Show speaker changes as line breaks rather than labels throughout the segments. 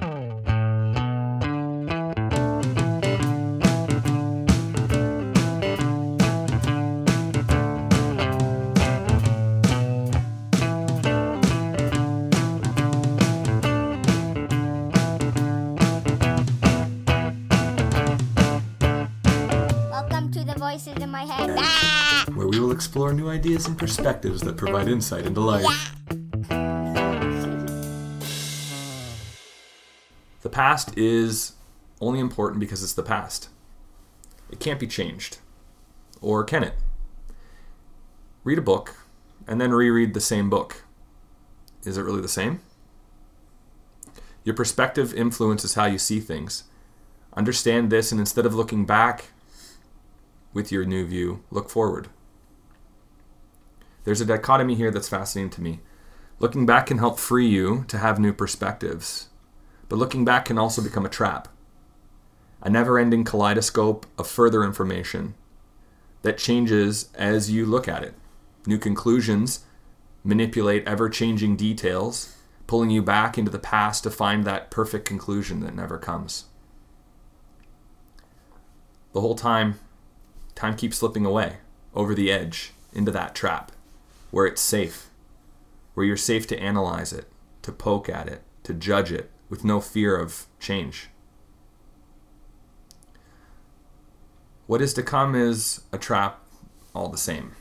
Welcome to the voices in my head.
Where we will explore new ideas and perspectives that provide insight into life. Past is only important because it's the past. It can't be changed. Or can it? Read a book and then reread the same book. Is it really the same? Your perspective influences how you see things. Understand this, and instead of looking back with your new view, look forward. There's a dichotomy here that's fascinating to me. Looking back can help free you to have new perspectives, but looking back can also become a trap. A never ending kaleidoscope of further information that changes as you look at it. New conclusions manipulate ever changing details, pulling you back into the past to find that perfect conclusion that never comes. The whole time, time keeps slipping away over the edge into that trap where it's safe, where you're safe to analyze it, to poke at it, to judge it with no fear of change. What is to come is a trap all the same.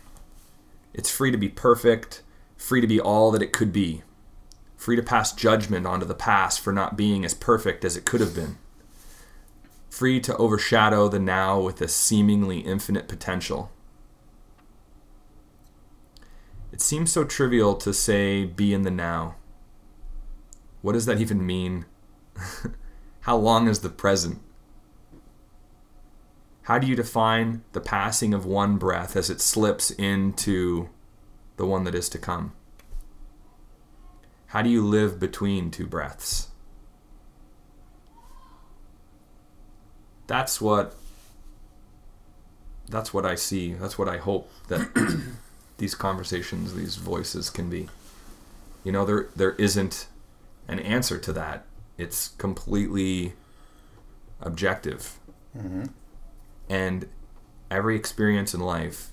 It's free to be perfect, free to be all that it could be, free to pass judgment onto the past for not being as perfect as it could have been, free to overshadow the now with a seemingly infinite potential. It seems so trivial to say be in the now. What does that even mean? How long is the present? How do you define the passing of one breath as it slips into the one that is to come? How do you live between two breaths? That's what that's what I see. That's what I hope that these conversations, these voices can be. You know, there there isn't an answer to that. It's completely objective. Mm-hmm. And every experience in life,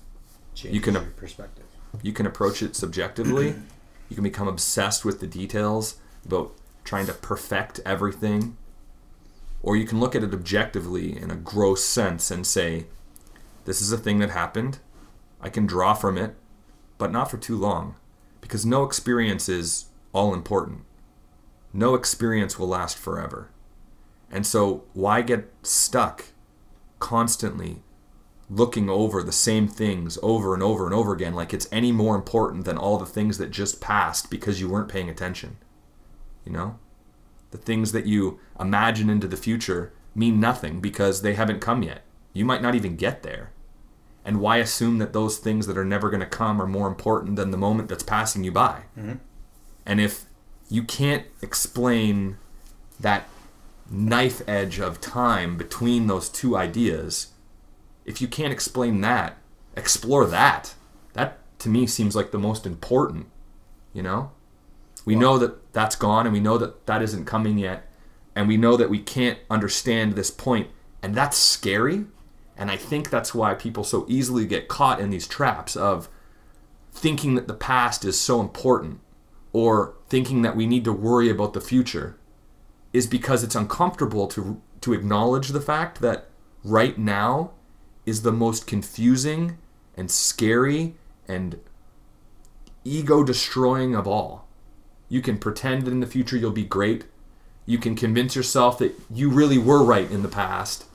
Changes
can-
your perspective.
you can approach it subjectively. you can become obsessed with the details about trying to perfect everything. Or you can look at it objectively in a gross sense and say, this is a thing that happened. I can draw from it, but not for too long. Because no experience is all important. No experience will last forever. And so, why get stuck constantly looking over the same things over and over and over again like it's any more important than all the things that just passed because you weren't paying attention. You know? The things that you imagine into the future mean nothing because they haven't come yet. You might not even get there. And why assume that those things that are never going to come are more important than the moment that's passing you by? Mm-hmm. And if you can't explain that knife edge of time between those two ideas, if you can't explain that, explore that. That to me seems like the most important, you know? We know that that's gone and we know that that isn't coming yet and we know that we can't understand this point and that's scary and I think that's why people so easily get caught in these traps of thinking that the past is so important or thinking that we need to worry about the future is because it's uncomfortable to to acknowledge the fact that right now is the most confusing and scary and ego destroying of all. You can pretend that in the future you'll be great. You can convince yourself that you really were right in the past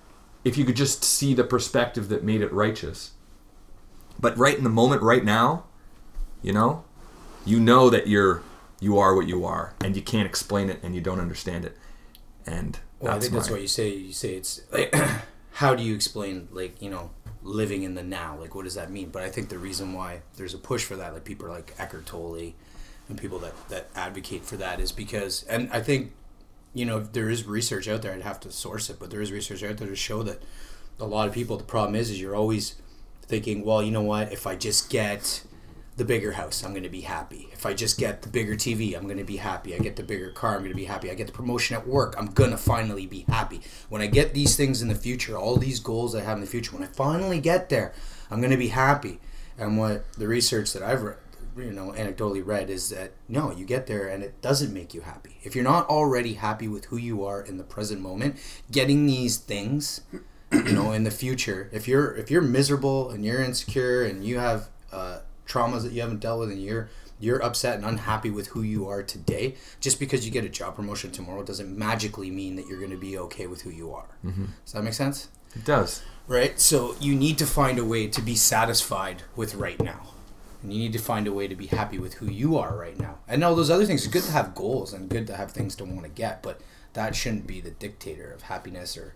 if you could just see the perspective that made it righteous. But right in the moment right now, you know, you know that you're you are what you are and you can't explain it and you don't understand it. And
Well, I think that's what you say. You say it's like, how do you explain like you know living in the now? Like, what does that mean? But I think the reason why there's a push for that, like people like Eckhart Tolle and people that that advocate for that, is because, and I think you know there is research out there. I'd have to source it, but there is research out there to show that a lot of people. The problem is, is you're always thinking, well, you know what? If I just get the bigger house, I'm going to be happy. If I just get the bigger TV, I'm going to be happy. I get the bigger car, I'm going to be happy. I get the promotion at work, I'm going to finally be happy. When I get these things in the future, all these goals I have in the future, when I finally get there, I'm going to be happy. And what the research that I've read, you know, anecdotally read is that no, you get there and it doesn't make you happy. If you're not already happy with who you are in the present moment, getting these things, you know, in the future, if you're if you're miserable and you're insecure and you have uh, traumas that you haven't dealt with and you're you're upset and unhappy with who you are today, just because you get a job promotion tomorrow doesn't magically mean that you're going to be okay with who you are. Mm-hmm. Does that make sense?
It does.
Right? So you need to find a way to be satisfied with right now. And you need to find a way to be happy with who you are right now. And all those other things, it's good to have goals and good to have things to want to get, but that shouldn't be the dictator of happiness or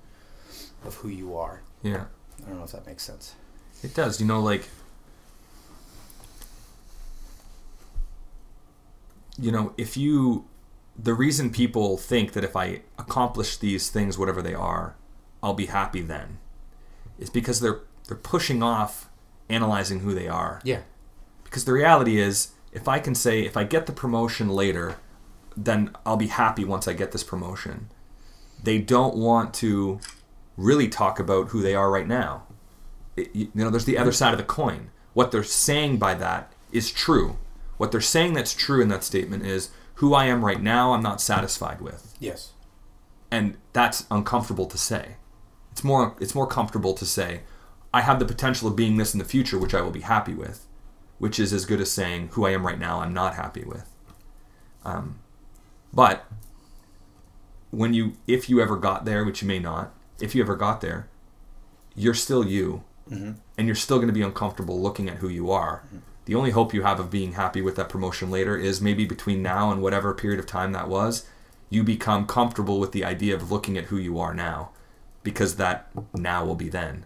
of who you are.
Yeah.
I don't know if that makes sense.
It does. You know, like, you know, if you, the reason people think that if I accomplish these things, whatever they are, I'll be happy then, is because they're they're pushing off analyzing who they are.
Yeah.
Because the reality is, if I can say, if I get the promotion later, then I'll be happy once I get this promotion. They don't want to really talk about who they are right now. It- you know, there's the other side of the coin. What they're saying by that is true. What they're saying that's true in that statement is who I am right now, I'm not satisfied with.
Yes.
And that's uncomfortable to say. It's more it's more comfortable to say I have the potential of being this in the future which I will be happy with, which is as good as saying who I am right now I'm not happy with. Um, but when you if you ever got there, which you may not, if you ever got there, you're still you. And you're still going to be uncomfortable looking at who you are. The only hope you have of being happy with that promotion later is maybe between now and whatever period of time that was, you become comfortable with the idea of looking at who you are now because that now will be then.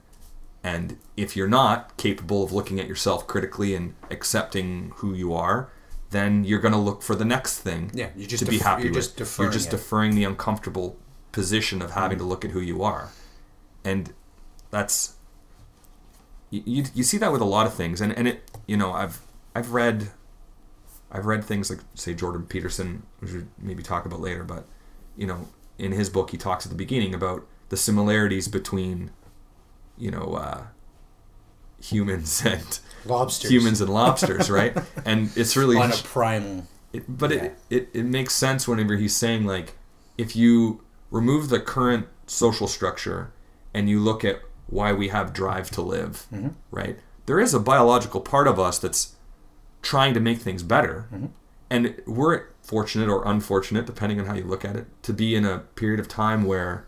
And if you're not capable of looking at yourself critically and accepting who you are, then you're going to look for the next thing
Yeah, you're just
to be happy
you're
with.
just
you're
deferring
just
it.
deferring the uncomfortable position of having to look at who you are. And that's you, you, you see that with a lot of things and, and it you know I've I've read I've read things like say Jordan Peterson which we maybe talk about later but you know in his book he talks at the beginning about the similarities between you know uh, humans and
Lobsters.
humans and lobsters right and it's really
on a primal.
it, but
Yeah.
it, it, it makes sense whenever he's saying like if you remove the current social structure and you look at why we have drive to live right there is a biological part of us that's trying to make things better. Mm-hmm. And we're fortunate or unfortunate depending on how you look at it to be in a period of time where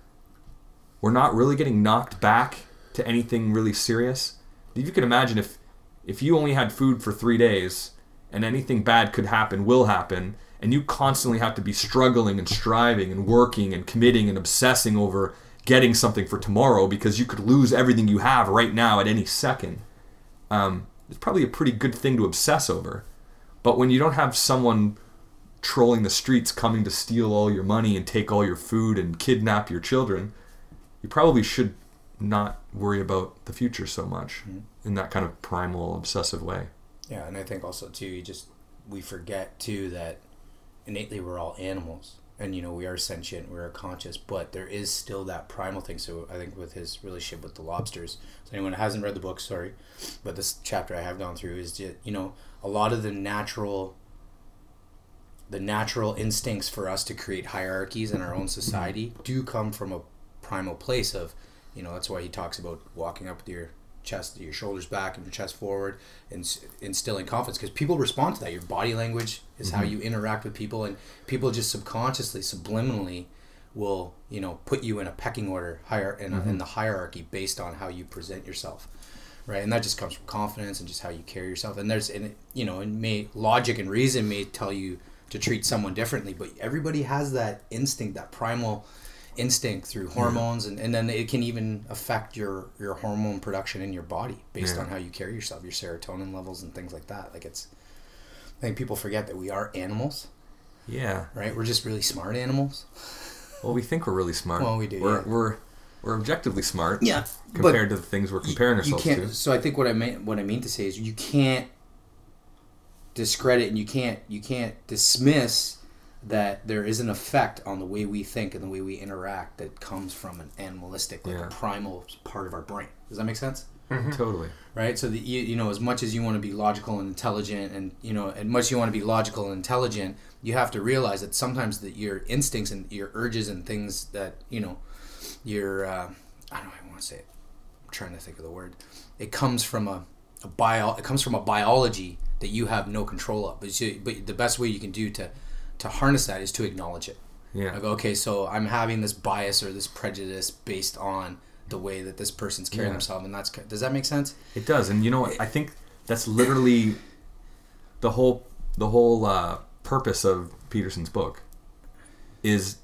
we're not really getting knocked back to anything really serious. You can imagine if if you only had food for three days and anything bad could happen will happen and you constantly have to be struggling and striving and working and committing and obsessing over getting something for tomorrow because you could lose everything you have right now at any second um, it's probably a pretty good thing to obsess over. But when you don't have someone trolling the streets coming to steal all your money and take all your food and kidnap your children you probably should not worry about the future so much in that kind of primal obsessive way.
Yeah, and I think also too, you just we forget too that innately we're all animals, and you know we are sentient, we are conscious, but there is still that primal thing. So I think with his relationship with the lobsters, so anyone who hasn't read the book, sorry, but this chapter I have gone through is just you know a lot of the natural. The natural instincts for us to create hierarchies in our own society do come from a primal place of, you know, that's why he talks about walking up with your chest, your shoulders back, and your chest forward, and instilling confidence. Because people respond to that. Your body language is how mm-hmm. you interact with people, and people just subconsciously, subliminally, will you know put you in a pecking order higher in, a, in mm-hmm. the hierarchy based on how you present yourself. Right, and that just comes from confidence and just how you carry yourself. And there's, and it, you know, and may logic and reason may tell you to treat someone differently, but everybody has that instinct, that primal instinct through hormones and, and then it can even affect your your hormone production in your body based
Yeah.
on how you carry yourself your serotonin levels and things like that. Like it's i think people forget that we are animals.
Yeah.
Right? We're just really smart animals.
Well we think we're really smart.
Well, we do,
we're,
yeah.
we're we're objectively smart
Yeah,
compared to the things we're comparing
you
ourselves
can't
to.
So i think what i mean what i mean to say is you can't discredit and you can't you can't dismiss that there is an effect on the way we think and the way we interact that comes from an animalistic, like
Yeah.
a primal part of our brain. Does that make sense?
Totally.
right? So that you, you know, as much as you want to be logical and intelligent, and you know, as much as you want to be logical and intelligent, you have to realize that sometimes that your instincts and your urges and things that you know, your uh, I don't even want to say it. I'm trying to think of the word. It comes from a, a bio. It comes from a biology that you have no control of. But, you, but the best way you can do to to harness that is to acknowledge it.
Yeah.
Like, okay, so I'm having this bias or this prejudice based on the way that this person's carrying
Yeah.
themselves, and that's does that make sense?
It does, and you know what? I think that's literally the whole the whole uh, purpose of Peterson's book is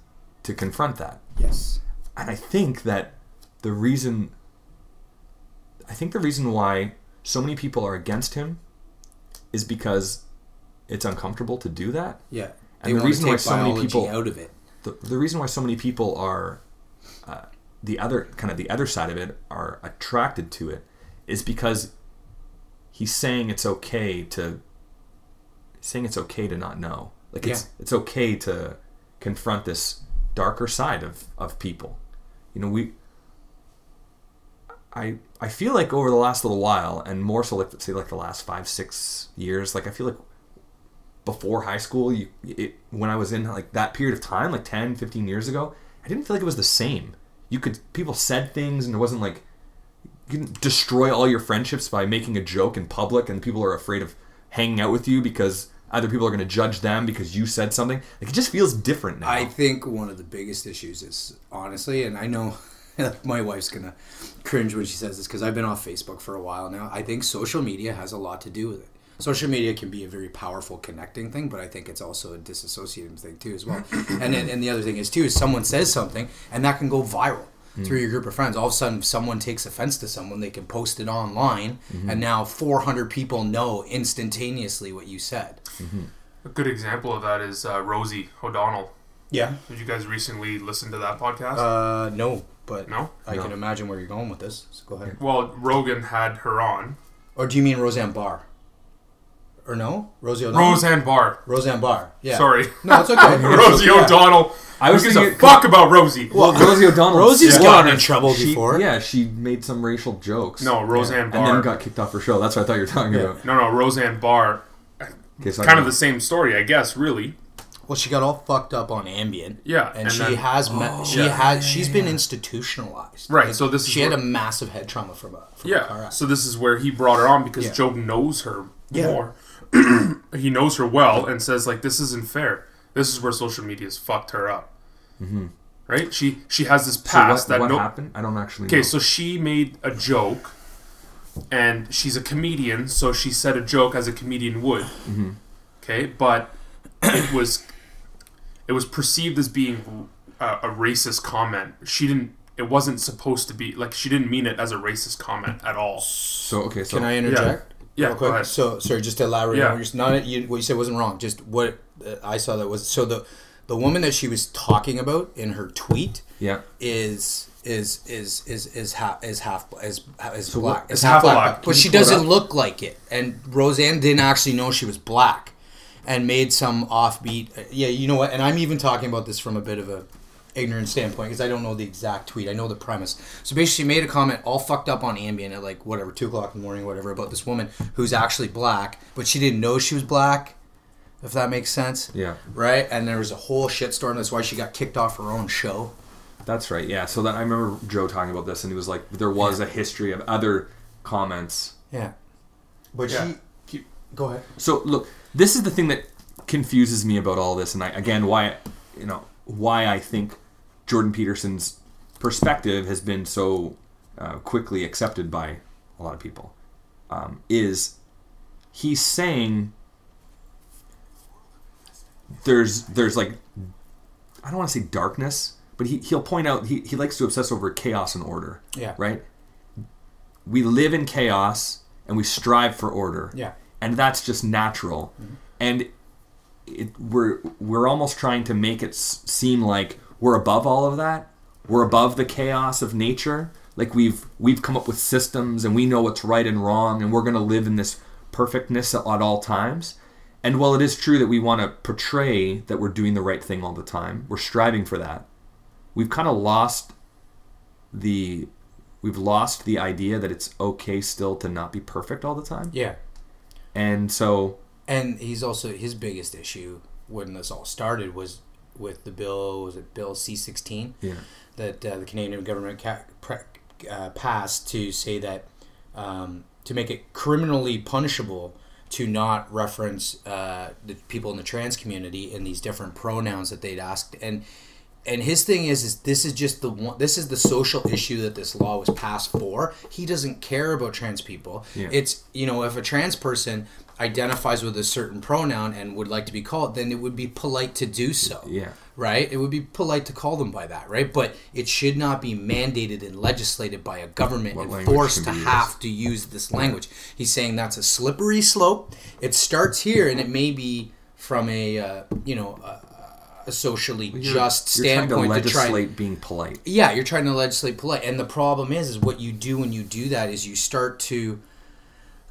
to confront that.
Yes.
And I think that the reason I think the reason why so many people are against him is because it's uncomfortable to do that.
Yeah.
And the reason why so many people-
out of it.
The, the reason why so many people are uh, the other kind of the other side of it are attracted to it is because he's saying it's okay to saying it's okay to not know. Like it's it's okay to confront this darker side of, of people. You know, we I I feel like over the last little while, and more so like say like the last five six years, like I feel like before high school, you it, when I was in like that period of time, like 10, 15 years ago, I didn't feel like it was the same. You could people said things, and it wasn't like you can destroy all your friendships by making a joke in public, and people are afraid of hanging out with you because other people are going to judge them because you said something. Like it just feels different now.
I think one of the biggest issues is honestly, and I know my wife's gonna cringe when she says this because I've been off Facebook for a while now. I think social media has a lot to do with it. Social media can be a very powerful connecting thing, but I think it's also a disassociating thing too as well. and then, and the other thing is too is someone says something and that can go viral through your group of friends. All of a sudden, if someone takes offense to someone, they can post it online, and now 400 people know instantaneously what you said.
A good example of that is uh, Rosie O'Donnell.
Yeah.
Did you guys recently listen to that podcast?
Uh, no, but
no.
I
No.
can imagine where you're going with this. So go ahead.
Well, Rogan had her on.
Or do you mean Roseanne Barr? Or no? Rosie O'Donnell?
Roseanne Barr.
Roseanne Barr. Yeah.
Sorry.
No, it's okay.
Rosie
Yeah.
O'Donnell.
I was
Who gives a
thinking-
fuck about Rosie?
well, Rosie O'Donnell.
Rosie's
swore
gotten
on
in trouble
she-
before.
Yeah, she made some racial jokes.
No, Roseanne
and
Barr.
then got kicked off her show. That's what I thought you were talking
Yeah.
about.
no, no, Roseanne Barr.
Okay, so I
Kind of the same story, I guess. Really.
Well, she got all fucked up on Ambien.
Yeah,
And,
and
she
then-
has met, oh, she
Yeah.
has she's been institutionalized.
Right, so this is
she had
where-
a massive head trauma from a from a car
Yeah.
accident.
So this is where he brought her on because
Yeah.
Joe knows her
Yeah.
more. he knows her well and says like, "This isn't fair. This is where social media has fucked her up." Mm-hmm. Right? She she has this
So
past
what,
that
what
no.
happened? I don't actually.
Okay, so she made a joke, and she's a comedian, so she said a joke as a comedian would.
Mm-hmm.
Okay, but it was it was perceived as being a, a racist comment. She didn't. It wasn't supposed to be like she didn't mean it as a racist comment at all.
so okay, so
Can I interject?
Yeah,
Real quick. So, sorry, just to elaborate.
Yeah.
on what, not, you, what you said wasn't wrong. Just what uh, I saw that was so the the woman that she was talking about in her tweet
yeah.
is is is is is half is half is is
what-
black.
It's
Is half
half
black,
black.
but she
you pull it
doesn't look like it. And Roseanne didn't actually know she was black, and made some offbeat. uh, Yeah, you know what? And I'm even talking about this from a bit of a ignorant standpoint because I don't know the exact tweet. I know the premise. So basically, she made a comment all fucked up on Ambien at like whatever two o'clock in the morning, whatever, about this woman who's actually black, but she didn't know she was black. If that makes sense.
Yeah.
Right, and there was a whole shitstorm. That's why she got kicked off her own show.
That's right. Yeah. So that I remember Joe talking about this, and he was like, there was a history of other comments.
Yeah. But
Yeah.
she.
Keep-
Go ahead.
So look, this is the thing that confuses me about all this, and I, again, why you know why I think Jordan Peterson's perspective has been so uh, quickly accepted by a lot of people um, is he's saying there's there's like I don't want to say darkness, but he, he'll point out he, he likes to obsess over chaos and order.
Yeah.
Right? We live in chaos and we strive for order.
Yeah.
And that's just natural. And it, we're we're almost trying to make it s- seem like we're above all of that. We're above the chaos of nature. Like we've we've come up with systems and we know what's right and wrong and we're going to live in this perfectness at, all times. And while it is true that we want to portray that we're doing the right thing all the time, we're striving for that. We've kind of lost the we've lost the idea that it's okay still to not be perfect all the time.
Yeah.
And so
And he's also his biggest issue when this all started was with the bill was it Bill C sixteen
yeah.
that uh, the Canadian government ca- pre- uh, passed to say that um, to make it criminally punishable to not reference uh, the people in the trans community in these different pronouns that they'd asked and and his thing is is this is just the one this is the social issue that this law was passed for he doesn't care about trans people
Yeah.
it's you know if a trans person identifies with a certain pronoun and would like to be called then it would be polite to do so
Yeah.
right it would be polite to call them by that right but it should not be mandated and legislated by a government
What
and forced to
can be used.
have to use this language he's saying that's a slippery slope it starts here and it may be from a uh, you know a, a socially
You're-
just
you're trying to
standpoint to, try
legislate being polite.
yeah you're trying to legislate polite and the problem is is what you do when you do that is you start to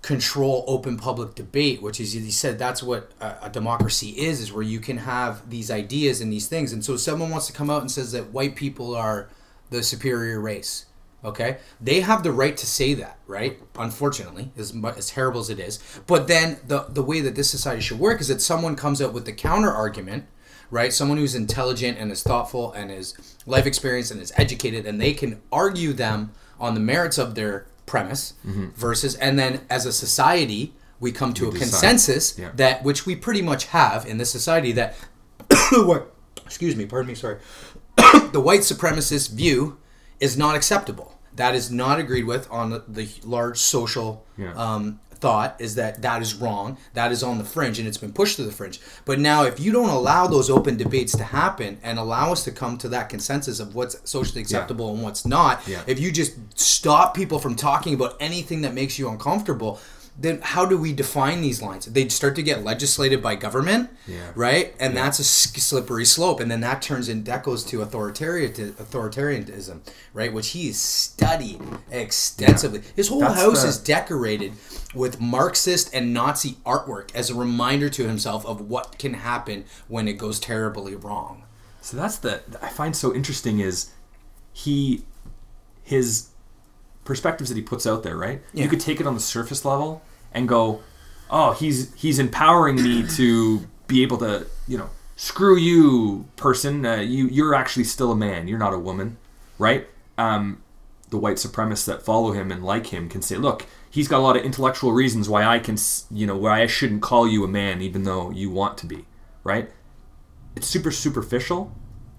control open public debate which is he said that's what a, a democracy is is where you can have these ideas and these things. And so someone wants to come out and says that white people are the superior race okay they have the right to say that right? Unfortunately as, mu- as terrible as it is. But then the the way that this society should work is that someone comes out with the counter argument right? Someone who's intelligent and is thoughtful and is life experienced and is educated, and they can argue them on the merits of their premise versus, and then as a society, we come to a
decide.
consensus
Yeah.
that which we pretty much have in this society that what excuse me, pardon me, sorry. the white supremacist view is not acceptable. That is not agreed with on the, the large social
Yeah.
um, thought is that that is wrong. That is on the fringe, and it's been pushed to the fringe. But now, if you don't allow those open debates to happen and allow us to come to that consensus of what's socially acceptable and what's not,
Yeah.
if you just stop people from talking about anything that makes you uncomfortable, then how do we define these lines? They start to get legislated by government,
Yeah.
right? And that's a slippery slope, and then that turns in that goes to authoritarian authoritarianism, right? Which he has studied extensively. His whole
That's
house
the-
is decorated with Marxist and Nazi artwork as a reminder to himself of what can happen when it goes terribly wrong.
So that's the I find so interesting is he his perspectives that he puts out there, right?
Yeah.
You could take it on the surface level and go, "Oh, he's he's empowering me to be able to, you know, screw you, person. Uh, you you're actually still a man. You're not a woman, right?" Um, the white supremacists that follow him and like him can say, "Look, he's got a lot of intellectual reasons why I can, you know, why I shouldn't call you a man, even though you want to be, right?" It's super superficial,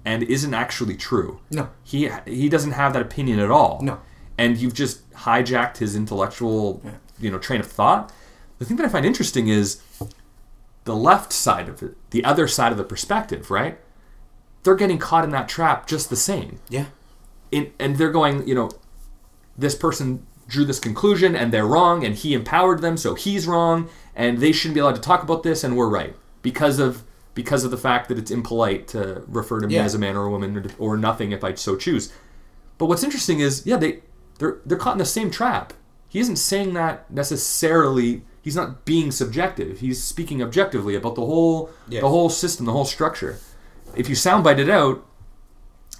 and isn't actually true.
No.
he he doesn't have that opinion at all.
No.
and you've just hijacked his intellectual, you know, train of thought. The thing that I find interesting is the left side of it, the other side of the perspective, right? They're getting caught in that trap just the same
Yeah.
in, and they're going, you know, this person drew this conclusion and they're wrong, and he empowered them, so he's wrong, and they shouldn't be allowed to talk about this, and we're right because of because of the fact that it's impolite to refer to me
Yeah.
as a man or a woman or, or nothing if I so choose. But what's interesting is, yeah, they they're they're caught in the same trap. He isn't saying that necessarily. He's not being subjective. He's speaking objectively about the whole
Yes.
the whole system, the whole structure. If you soundbite it out,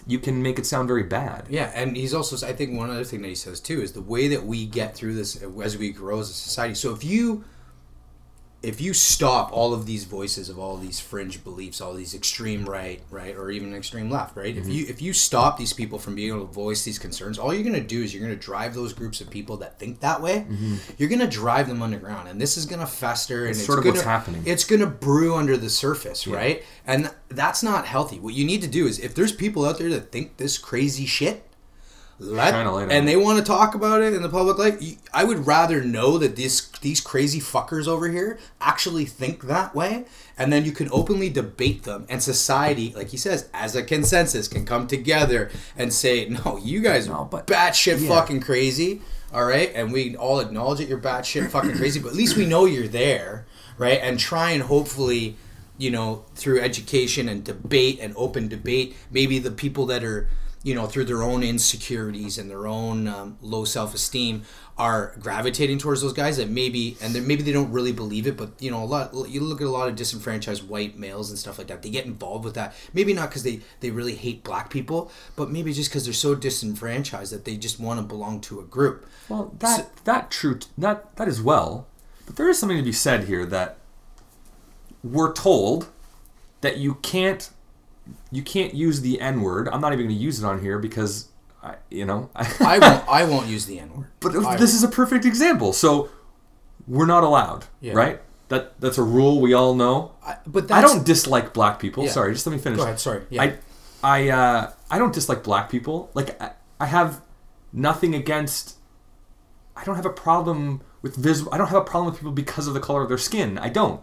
you can make it sound very bad.
Yeah, and he's also. I think one other thing that he says too is the way that we get through this as we grow as a society. So if you, if you stop all of these voices of all these fringe beliefs, all these extreme right, right, or even extreme left, right? If mm-hmm. you if you stop these people from being able to voice these concerns, all you're going to do is you're going to drive those groups of people that think that way. Mm-hmm. You're going to drive them underground, and this is going to fester. And
It's
it's
sort of
gonna,
what's happening.
It's going to brew under the surface, right? And that's not healthy. What you need to do is if there's people out there that think this crazy shit let
Shine a light on
and they want to talk about it in the public light. I would rather know that these these crazy fuckers over here actually think that way and then you can openly debate them and society like he says as a consensus can come together and say no you guys are
No, but-
batshit
yeah.
fucking crazy all right? And we all acknowledge that you're batshit fucking crazy but at least we know you're there right? And try and hopefully you know through education and debate and open debate maybe the people that are you know, through their own insecurities and their own um, low self esteem, are gravitating towards those guys that maybe, and then maybe they don't really believe it, but you know, a lot. You look at a lot of disenfranchised white males and stuff like that. They get involved with that. Maybe not because they they really hate black people, but maybe just because they're so disenfranchised that they just want to belong to a group.
Well, that that true that that is well, but there is something to be said here that we're told that you can't you can't use the N word. I'm not even going to use it on here because I, you know,
I won't. I won't use the N word.
But
I
this is a perfect example. So we're not allowed,
Yeah.
right? That that's a rule we all know.
I, but
I don't dislike black people.
Yeah.
Sorry, just let me finish.
Go ahead. Sorry. Yeah.
I I uh, I don't dislike black people. Like I, I have nothing against. I don't have a problem with visible. I don't have a problem with people because of the color of their skin. I don't.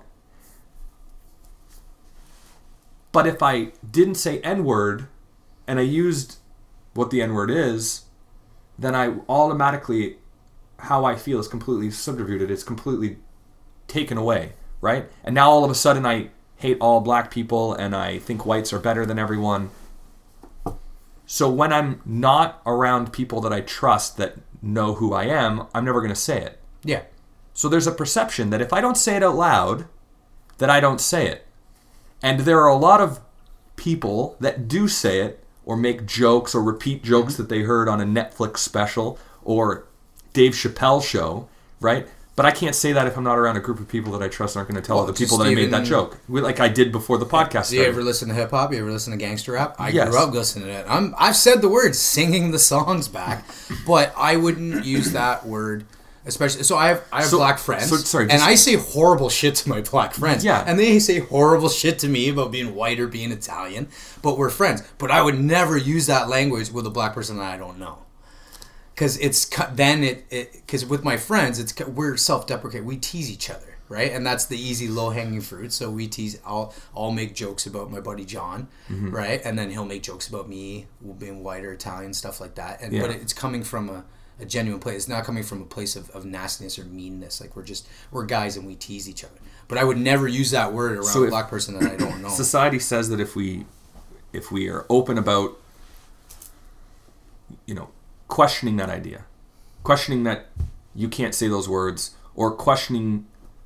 But if I didn't say N word, and I used what the N word is, then I automatically, how I feel is completely subverted. It's completely taken away, right? And now all of a sudden I hate all black people and I think whites are better than everyone. So when I'm not around people that I trust that know who I am, I'm never going to say it.
yeah.
So there's a perception that if I don't say it out loud, that I don't say it. And there are a lot of people that do say it or make jokes or repeat jokes that they heard on a Netflix special or Dave Chappelle show, right? But I can't say that if I'm not around a group of people that I trust aren't going to tell
Well,
other people that I made that joke, like I did before the podcast
Do you ever listen to hip hop? You ever listen to gangster rap? I
Yes.
grew up listening to it. I'm I've said the words, singing the songs back, but I wouldn't use that word. Especially, so I have I have
So-
black friends,
so- sorry,
and I say horrible shit to my black friends.
Yeah.
and they say horrible shit to me about being white or being Italian, but we're friends. But I would never use that language with a black person that I don't know, because it's then it because with my friends it's we're self-deprecate. We tease each other, right? And that's the easy low-hanging fruit. So we tease. I'll I'll make jokes about my buddy John,
Mm-hmm.
right? And then he'll make jokes about me being white or Italian, stuff like that. And but it's coming from a, a genuine place. It's not coming from a place of, of nastiness or meanness. Like we're just we're guys and we tease each other. But I would never use that word around
So
a black person that I don't know.
Society says that if we if we are open about you know questioning that idea, questioning that you can't say those words or questioning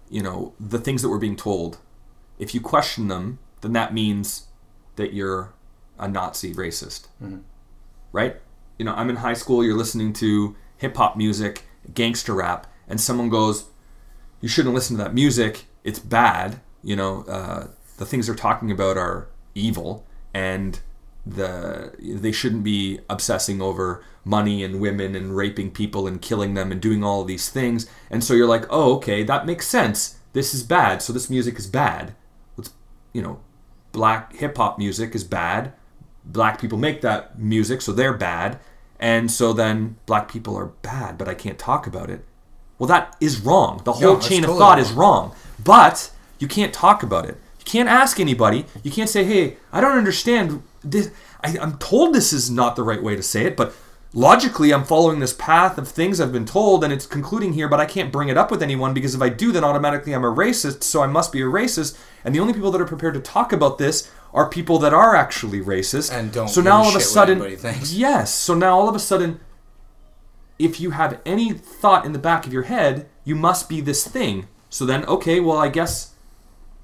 you know the things that we're being told, if you question them, then that means that you're a Nazi racist. Mm-hmm. Right? You know, I'm in high school, you're listening to hip hop music, gangster rap, and someone goes, you shouldn't listen to that music. It's bad. You know, uh, the things they're talking about are evil, and the they shouldn't be obsessing over money and women and raping people and killing them and doing all these things. And so you're like, oh, okay, that makes sense. This is bad. So this music is bad. Let's, you know, black hip hop music is bad. Black people make that music, so they're bad. And so then black people are bad, but I can't talk about it. Well, that is wrong. The whole
that's
chain of thought
wrong.
is wrong. But you can't talk about it. You can't ask anybody. You can't say, "Hey, I don't understand this. I, I'm told this is not the right way to say it, but logically, I'm following this path of things I've been told, and it's concluding here. But I can't bring it up with anyone because if I do, then automatically I'm a racist. So I must be a racist. And the only people that are prepared to talk about this are people that are actually racist.
And don't
So now all of a sudden, yes. So now all of a sudden, if you have any thought in the back of your head, you must be this thing. So then, okay, well, I guess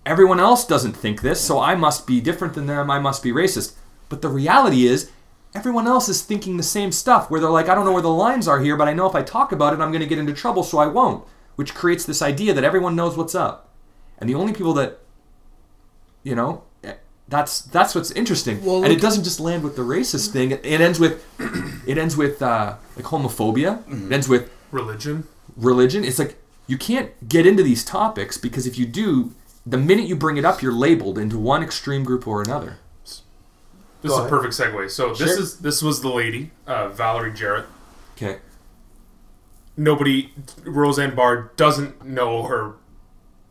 everyone else doesn't think this, so I must be different than them. I must be racist. But the reality is, everyone else is thinking the same stuff where they're like, I don't know where the lines are here, but I know if I talk about it, I'm going to get into trouble, so I won't. Which creates this idea that everyone knows what's up. And the only people that, you know, that's that's what's interesting.
Well,
and it doesn't just land with the racist thing. It, it ends with, it ends with uh, like homophobia. It ends with
Religion.
religion. It's like you can't get into these topics because if you do, the minute you bring it up, you're labeled into one extreme group or another.
This
Go
is a perfect segue. So this is this was the lady, uh, Valerie Jarrett.
Okay.
Nobody, Roseanne Barr doesn't know her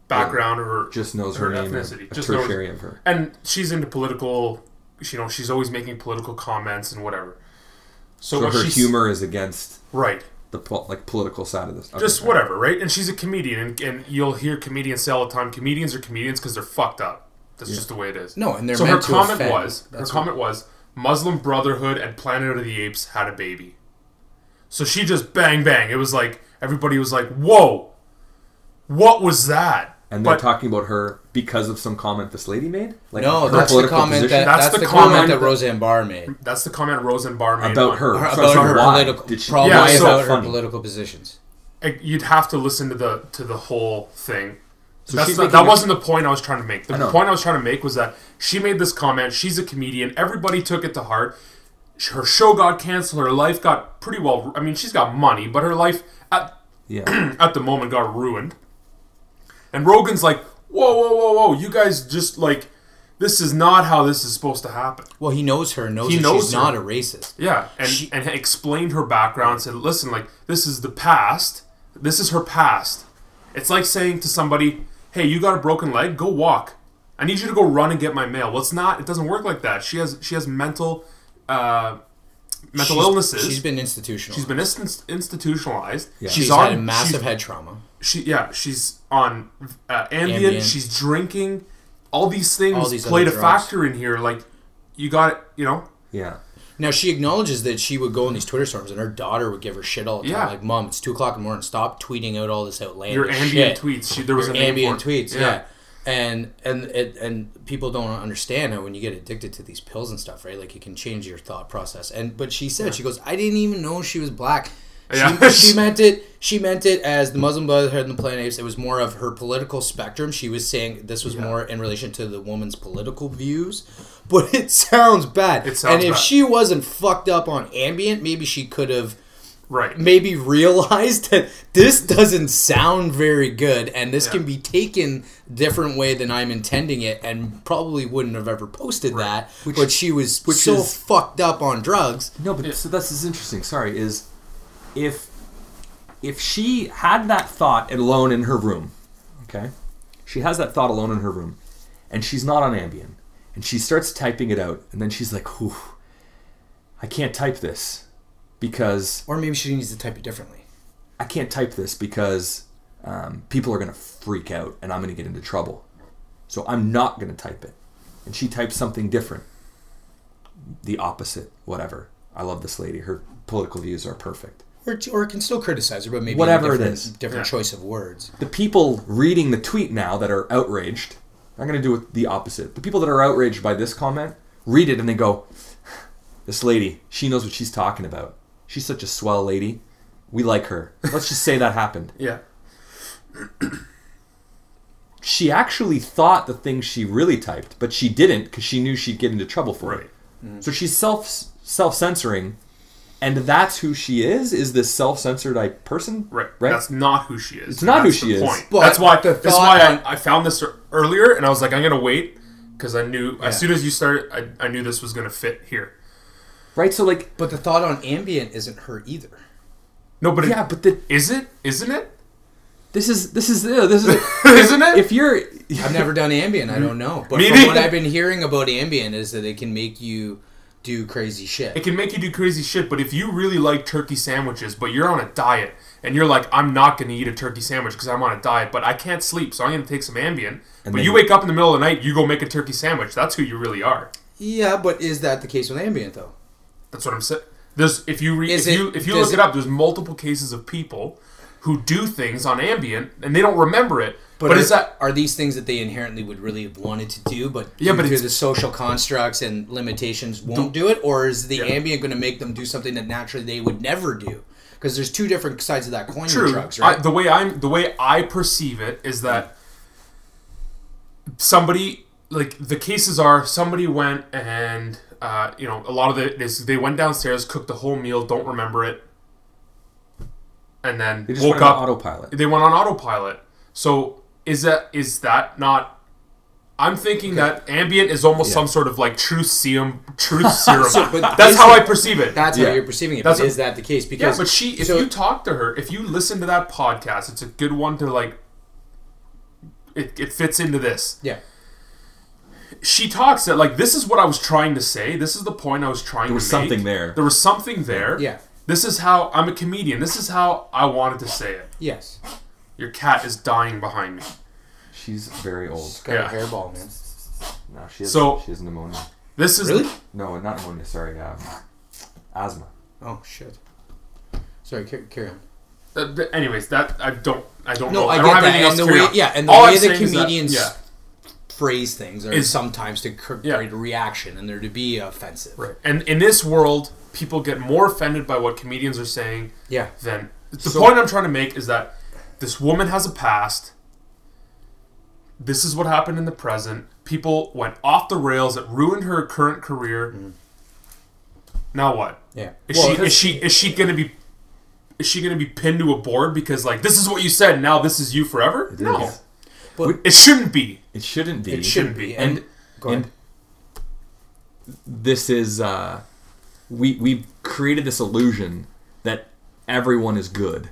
background or
Just knows her, name,
ethnicity.
and a
Just knows-
tertiary of her.
and she's into political. You know, she's always making political comments and whatever. So,
So her humor is against
right?
the like political side of this. Okay,
Just
fine.
whatever, right? And she's a comedian, and, and you'll hear comedians say all the time, comedians are comedians because they're fucked up. That's just the way it is.
No, and they're
so
meant
her
to
comment
offend.
was her
That's
comment was Muslim Brotherhood and Planet of the Apes had a baby. So she just bang bang. It was like everybody was like, "Whoa, what was that?"
And they're
But-
talking about her because of some comment this lady made. Like
No, that's the
political
comment
position?
that
That's
that's,
the
the, comment,
comment
that
that-
Roseanne Barr made
That's the comment Roseanne Barr made
about her.
Her-
So
about
so
her
why
political
did she?
probably
Yeah,
why
so-
about
that
her political positions.
You'd have to listen to the to the whole thing. That's not, that
a-
wasn't the point I was trying to make. The
I
point I was trying to make was that she made this comment. She's a comedian. Everybody took it to heart. Her show got canceled. Her life got pretty well. I mean, she's got money, but her life at
Yeah.
at the moment got ruined. And Rogan's like, whoa, whoa, whoa, whoa! You guys just like, this is not how this is supposed to happen.
Well, he knows her, knows
He knows
she's
her.
not a racist.
Yeah, and
She-
and explained her background. And said, listen, like this is the past. This is her past. It's like saying to somebody, "Hey, you got a broken leg? Go walk. I need you to go run and get my mail." Well, it's not. It doesn't work like that. She has she has mental uh, mental
She's-
illnesses.
She's been institutional.
she's been inst- institutionalized.
Yeah.
She's,
She's, on
had a massive
she's-
head trauma.
she yeah she's on uh, Ambien,
Ambien.
she's drinking all these things
All these
played a
drugs.
factor in here like you got you know
Yeah.
Now she acknowledges that she would go on these Twitter storms, and her daughter would give her shit all the time.
Yeah.
Like, "Mom, it's two o'clock in the morning. Stop tweeting out all this outlandish
your Ambien
shit."
tweets she, there was
Your
a
Ambien
for it.
tweets, yeah. And and it, and people don't understand how when you get addicted to these pills and stuff, right? Like it can change your thought process. And but she said she goes, I didn't even know she was black. She,
Yeah.
she meant it. She meant it as the Muslim Brotherhood and the Planet Apes. It was more of her political spectrum. She was saying this was more in relation to the woman's political views. But it sounds bad.
It sounds
and if
bad.
she wasn't fucked up on Ambien, maybe she could have
right.
maybe realized that this doesn't sound very good and this can be taken different way than I'm intending it and probably wouldn't have ever posted that but she was
which
so
is-
fucked up on drugs.
No, but so this is interesting. Sorry, is if if she had that thought alone in her room, okay, she has that thought alone in her room, and she's not on Ambien, and she starts typing it out, and then she's like, "Whew, I can't type this because
or maybe she needs to type it differently
I can't type this because um, people are gonna freak out, and I'm gonna get into trouble, so I'm not gonna type it." And she types something different, the opposite, whatever. I love this lady. Her political views are perfect.
or, t- or can still criticize her but maybe
Whatever
a different,
is.
different
Yeah.
choice of words
the people reading the tweet now that are outraged, I'm going to do it the opposite. The people that are outraged by this comment read it and they go, This lady, she knows what she's talking about. She's such a swell lady. We like her. Let's just say that happened.
yeah
She actually thought the thing she really typed, but she didn't because she knew she'd get into trouble for
right
it. So she's self self censoring, and that's who she is. Is this self censored type person?
right
Right.
that's not who she is
It's not
That's
who
the
she is.
point.
But
that's why
the
that's why I, I found this er, earlier and I was like I'm gonna wait because I knew
Yeah.
as soon as you started I, I knew this was gonna fit here
right. So like,
but the thought on Ambien isn't her either
no but
yeah,
it,
but the,
is it isn't it
this is this is uh, this is
isn't it
if you're
I've never done Ambien. I don't know. But
Me
from what. I've been hearing about Ambien is that it can make you do crazy shit.
It can make you do crazy shit, but if you really like turkey sandwiches, but you're on a diet and you're like, I'm not going to eat a turkey sandwich because I'm on a diet, but I can't sleep, so I'm going to take some Ambien. but
then-
you wake up in the middle of the night, you go make a turkey sandwich. That's who you really are.
Yeah, but is that the case with Ambien though?
That's what I'm saying. There's if you re-
Is
if
it-
you if you look it
it-
up, there's multiple cases of people who do things on Ambien and they don't remember it. But,
are,
is that
are these things that they inherently would really have wanted to do, but
Yeah, but
the social constructs and limitations won't do it, or is the
Yeah.
Ambien going to make them do something that naturally they would never do? Because there's two different sides of that coin
true?
drugs,
I, the way I'm the way I perceive it is that somebody like the cases are somebody went and uh, you know a lot of it is they went downstairs cooked the whole meal don't remember it and then
They just
woke
went on
up
autopilot.
they went on autopilot so is that is that not I'm thinking that Ambien is almost
Yeah.
some sort of like truth serum truth serum
So, but
that's how
it-
I perceive it
That's
Yeah.
how you're perceiving it.
That's
but
a-
is that the case?
yeah,
Because
but she, if
so-
you talk to her, if you listen to that podcast, it's a good one to like. It, it fits into this.
yeah,
She talks that like this is what I was trying to say. This is the point I was trying to say.
There was
to make.
something there.
There was something there.
yeah,
This is how I'm a comedian. This is how I wanted to say it.
yes,
Your cat is dying behind me.
She's very old.
got
Yeah.
a hairball, man.
No, she has,
So-
she has pneumonia.
This is
Really?
No, not pneumonia. Sorry, um, asthma.
Oh shit. Sorry, carry on.
Uh, anyways, that I don't I don't
No,
know.
I
don't
get
have
that,
anything else
and the
to
way- yeah, and the
All
way
I'm
the
saying is that-
comedians-
yeah,
Phrase things are
Is-
sometimes to cr-
Yeah.
create a reaction and they're to be offensive.
right. And in this world, people get more offended by what comedians are saying
Yeah.
than the
So-
point I'm trying to make is that this woman has a past. This is what happened in the present. People went off the rails. It ruined her current career. Mm. Now what?
Yeah.
Is
Well,
she is she is she gonna be is she gonna be pinned to a board because like this is what you said now this is you forever?
It
no,
is.
But-
it shouldn't be.
It shouldn't be.
It shouldn't be.
And
And,
and this is uh, we we've created this illusion that everyone is good,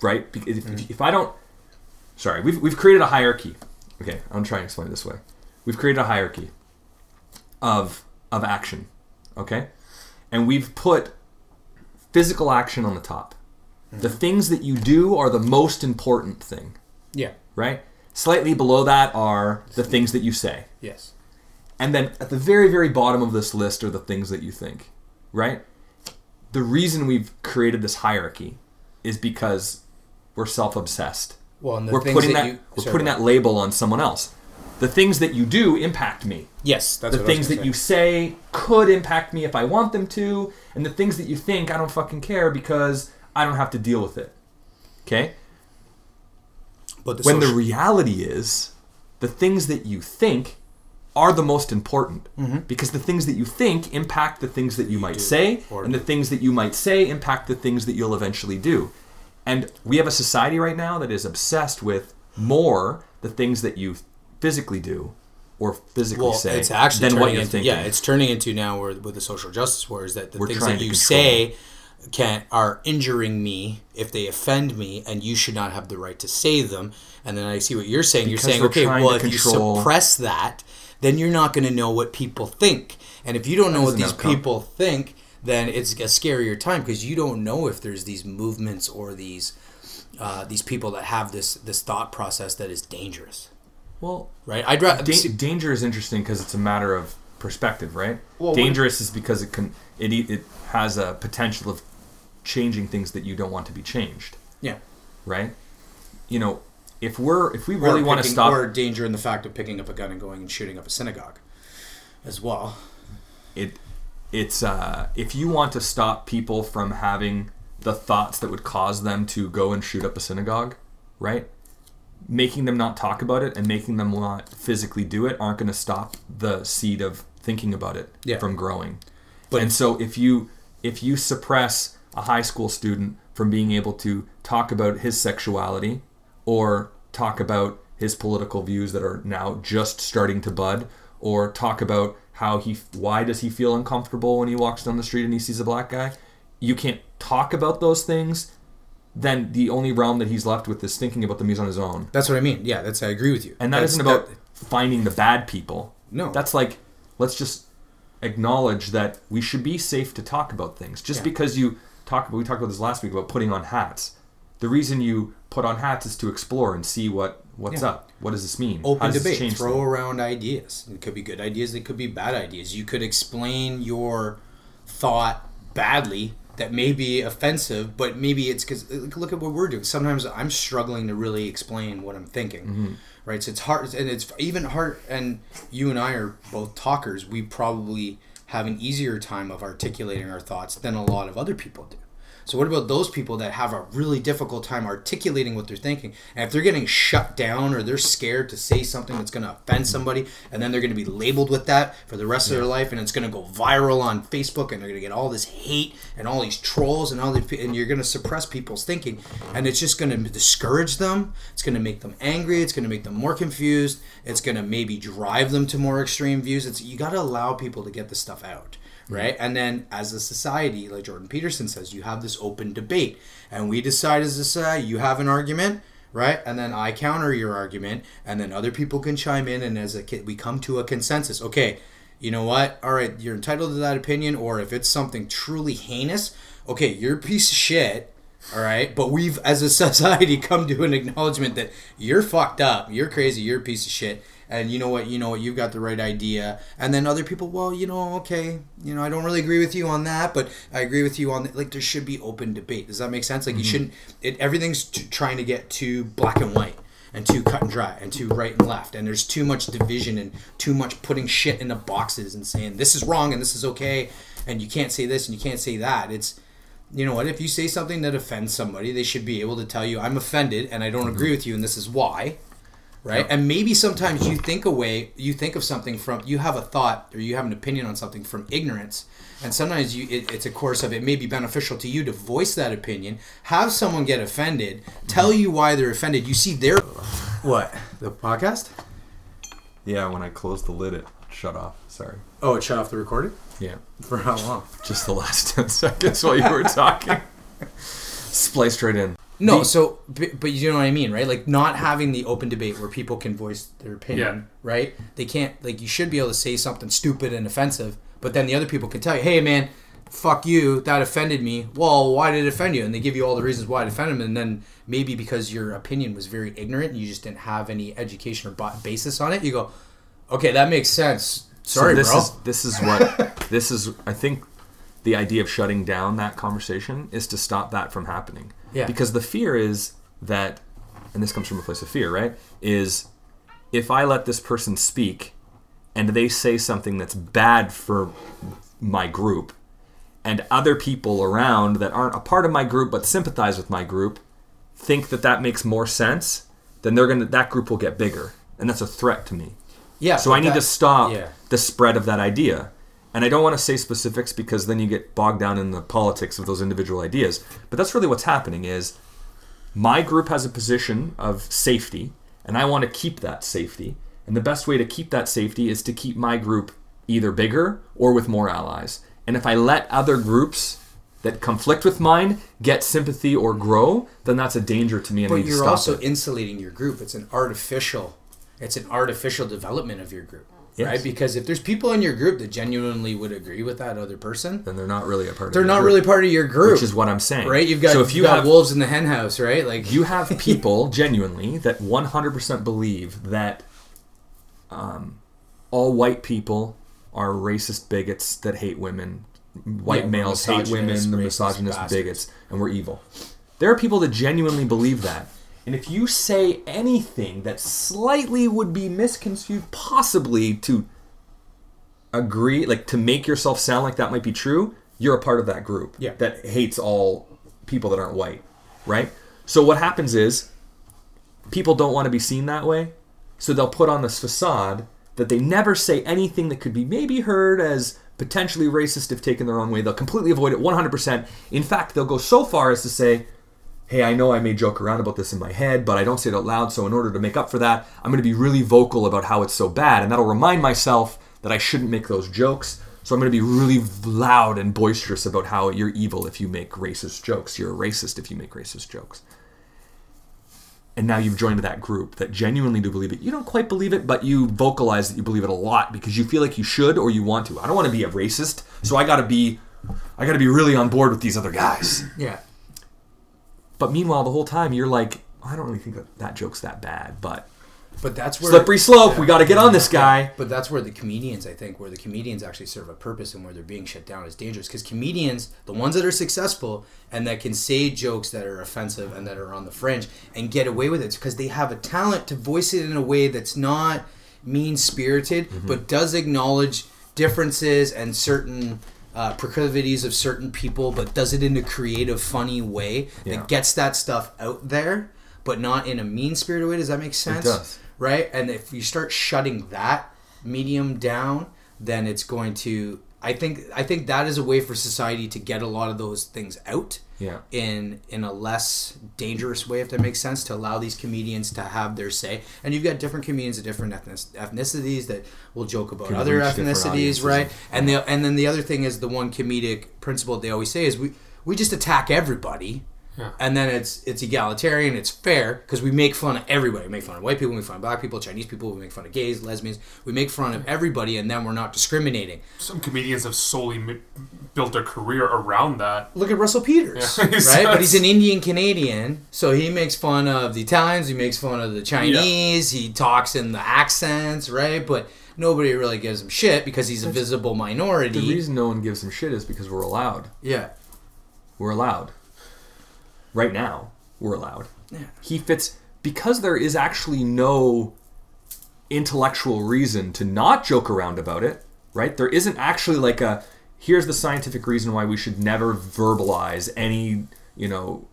right? If, if, if I don't, sorry, we've we've created a hierarchy. Okay, I'm trying to explain it this way. We've created a hierarchy of of action, okay, and we've put physical action on the top. The things that you do are the most important thing,
yeah.
right? Slightly below that are the things that you say.
Yes.
And then at the very, very bottom of this list are the things that you think, right? The reason we've created this hierarchy is because we're self obsessed.
Well, and the
We're
things
putting
that
that,
you-
we're
sorry,
putting that label on someone else. The things that you do impact me.
Yes, that's
the
what I was
things that
say.
you say could impact me if I want them to, and the things that you think I don't fucking care because I don't have to deal with it. Okay?
But the
when the reality is the things that you think are the most important. Mm-hmm. Because the things that you think impact the things that you, might
do
say and the things that you might say impact the things that you'll eventually do. And we have a society right now that is obsessed with more the things that you physically do or physically
well,
say
it's actually
than what you're
into,
thinking.
yeah, it's turning into now where with the social justice wars that the
We're
things that you say can are injuring me if they offend me, and you should not have the right to say them. And then I see what you're saying.
Because
you're saying, okay, well, if
control-
you suppress that, then you're not going to know what people think. And if you don't know
That
what
is an
these
outcome.
people think, then it's a scarier time because you don't know if there's these movements or these uh, these people that have this this thought process that is dangerous.
well
Right? I'd rather
Da- danger is interesting because it's a matter of perspective, right?
Well,
Dangerous is because it can it e- it has a potential of changing things that you don't want to be changed,
yeah.
right? You know, if we're if we really want to stop
or danger in the fact of picking up a gun and going and shooting up a synagogue, as well.
it, it's uh, if you want to stop people from having the thoughts that would cause them to go and shoot up a synagogue, right? Making them not talk about it and making them not physically do it aren't going to stop the seed of thinking about it
Yeah.
from growing.
But-
and so if you if you suppress a high school student from being able to talk about his sexuality or talk about his political views that are now just starting to bud or talk about how he why does he feel uncomfortable when he walks down the street and he sees a black guy you can't talk about those things then the only realm that he's left with is thinking about them he's on his own
That's what I mean. Yeah, that's I agree with you.
and that
That's-
not about
that-
finding the bad people
No.
that's like let's just acknowledge that we should be safe to talk about things just
Yeah.
because you talk we talked about this last week about putting on hats the reason you put on hats is to explore and see what what's
Yeah.
up what does this mean
open
How does this
debate. Throw
things?
around ideas. It could be good ideas. It could be bad ideas. You could explain your thought badly that may be offensive, but maybe it's because look at what we're doing. Sometimes I'm struggling to really explain what I'm thinking.
Mm-hmm.
Right, so it's hard, and it's even hard. And you and I are both talkers. We probably have an easier time of articulating our thoughts than a lot of other people do. So what about those people that have a really difficult time articulating what they're thinking? And if they're getting shut down or they're scared to say something that's going to offend somebody, and then they're going to be labeled with that for the rest of their life, and it's going to go viral on Facebook, and they're going to get all this hate and all these trolls and all these, and you're going to suppress people's thinking, and it's just going to discourage them. It's going to make them angry. It's going to make them more confused. It's going to maybe drive them to more extreme views. It's you got to allow people to get this stuff out right? And then as a society, like Jordan Peterson says, you have this open debate, and we decide as a society, you have an argument, right? And then I counter your argument, and then other people can chime in, and as a kid, we come to a consensus. Okay, you know what? All right, you're entitled to that opinion, or if it's something truly heinous, okay, you're a piece of shit. All right, but we've, as a society, come to an acknowledgement that you're fucked up, you're crazy, you're a piece of shit, and you know what you know what you've got the right idea. And then other people well you know okay you know i don't really agree with you on that but i agree with you on like there should be open debate. Does that make sense? Like you mm-hmm. shouldn't it everything's t- trying to get too black and white and too cut and dry and too right and left and there's too much division and too much putting shit into boxes and saying this is wrong and this is okay and you can't say this and you can't say that. It's you know what if you say something that offends somebody they should be able to tell you i'm offended and i don't mm-hmm. agree with you and this is why right and maybe sometimes you think away you think of something from you have a thought or you have an opinion on something from ignorance and sometimes you it, it's a course of it may be beneficial to you to voice that opinion have someone get offended tell mm-hmm. you why they're offended you see their what the podcast
Yeah, when I closed the lid, it shut off. Sorry.
oh it shut off the recording
Yeah.
for how long
Just the last 10 seconds while you were talking. Spliced right in.
No,
The-
so but, but you know what I mean, right? Like not having the open debate where people can voice their opinion,
Yeah.
right? They can't like you should be able to say something stupid and offensive, but then the other people can tell you, "Hey man, fuck you, that offended me." Well, why did it offend you? And they give you all the reasons why it offended them, and then maybe because your opinion was very ignorant and you just didn't have any education or basis on it, you go, "Okay, that makes sense." Sorry,
so this
bro.
is this is what this is I think the idea of shutting down that conversation is to stop that from happening.
Yeah.
Because the fear is that and this comes from a place of fear, right? Is if I let this person speak and they say something that's bad for my group and other people around that aren't a part of my group but sympathize with my group think that that makes more sense, then they're to that group will get bigger. And that's a threat to me.
yeah.
So I need to stop
Yeah.
the spread of that idea. And I don't want to say specifics because then you get bogged down in the politics of those individual ideas. But that's really what's happening is my group has a position of safety and I want to keep that safety. And the best way to keep that safety is to keep my group either bigger or with more allies. And if I let other groups that conflict with mine get sympathy or grow, then that's a danger to me and
But you're also
it.
insulating your group. It's an artificial, it's an artificial development of your group,
Yes.
right? Because if there's people in your group that genuinely would agree with that other person,
then they're not really a part of
they're
your
not
group,
really part of your group,
which is what I'm saying.
right? You've got
so if you have
wolves in the hen house, right? Like
you have people genuinely that 100% believe that um, all white people are racist bigots that hate women. White
Yeah,
males hate women, the misogynist bigots, and we're evil. There are people that genuinely believe that. And if you say anything that slightly would be misconstrued, possibly to agree, like to make yourself sound like that might be true, you're a part of that group
Yeah.
that hates all people that aren't white, right? So what happens is people don't want to be seen that way, so they'll put on this facade that they never say anything that could be maybe heard as potentially racist if taken the wrong way. They'll completely avoid it 100%. In fact, they'll go so far as to say, hey, I know I may joke around about this in my head, but I don't say it out loud. So in order to make up for that, I'm going to be really vocal about how it's so bad, and that'll remind myself that I shouldn't make those jokes. So I'm going to be really loud and boisterous about how you're evil if you make racist jokes. You're a racist if you make racist jokes. And now you've joined that group that genuinely do believe it. You don't quite believe it, but you vocalize that you believe it a lot because you feel like you should or you want to. I don't want to be a racist, so I got to be I got to be really on board with these other guys.
yeah,
But meanwhile, the whole time you're like, I don't really think that that joke's that bad, but
but that's where
slippery slope. We got to get on this guy.
But that's where the comedians, I think, where the comedians actually serve a purpose and where they're being shut down is dangerous. Because comedians, the ones that are successful and that can say jokes that are offensive and that are on the fringe and get away with it, because they have a talent to voice it in a way that's not mean spirited,
Mm-hmm.
but does acknowledge differences and certain. Uh, proclivities of certain people, but does it in a creative, funny way
Yeah.
that gets that stuff out there, but not in a mean spirited way. Does that make sense?
It does.
right? And if you start shutting that medium down, then it's going to. I think I think that is a way for society to get a lot of those things out
Yeah.
in in a less dangerous way, if that makes sense, to allow these comedians to have their say. And you've got different comedians of different ethnic, ethnicities that will joke about other ethnicities, right? And the and then the other thing is the one comedic principle they always say is we we just attack everybody.
Yeah.
And then it's it's egalitarian, it's fair because we make fun of everybody. We make fun of white people, we make fun of black people, Chinese people, we make fun of gays, lesbians. We make fun of everybody, and then we're not discriminating.
Some comedians have solely mi- built their career around that.
Look at Russell Peters,
Yeah.
right? But he's an Indian Canadian, so he makes fun of the Italians, he makes fun of the Chinese, he talks in the accents, right? But nobody really gives him shit because he's a visible minority.
The reason no one gives him shit is because we're allowed.
yeah,
We're allowed. Right now, we're allowed.
Yeah.
He fits because there is actually no intellectual reason to not joke around about it, right? There isn't actually like a here's the scientific reason why we should never verbalize any, you know,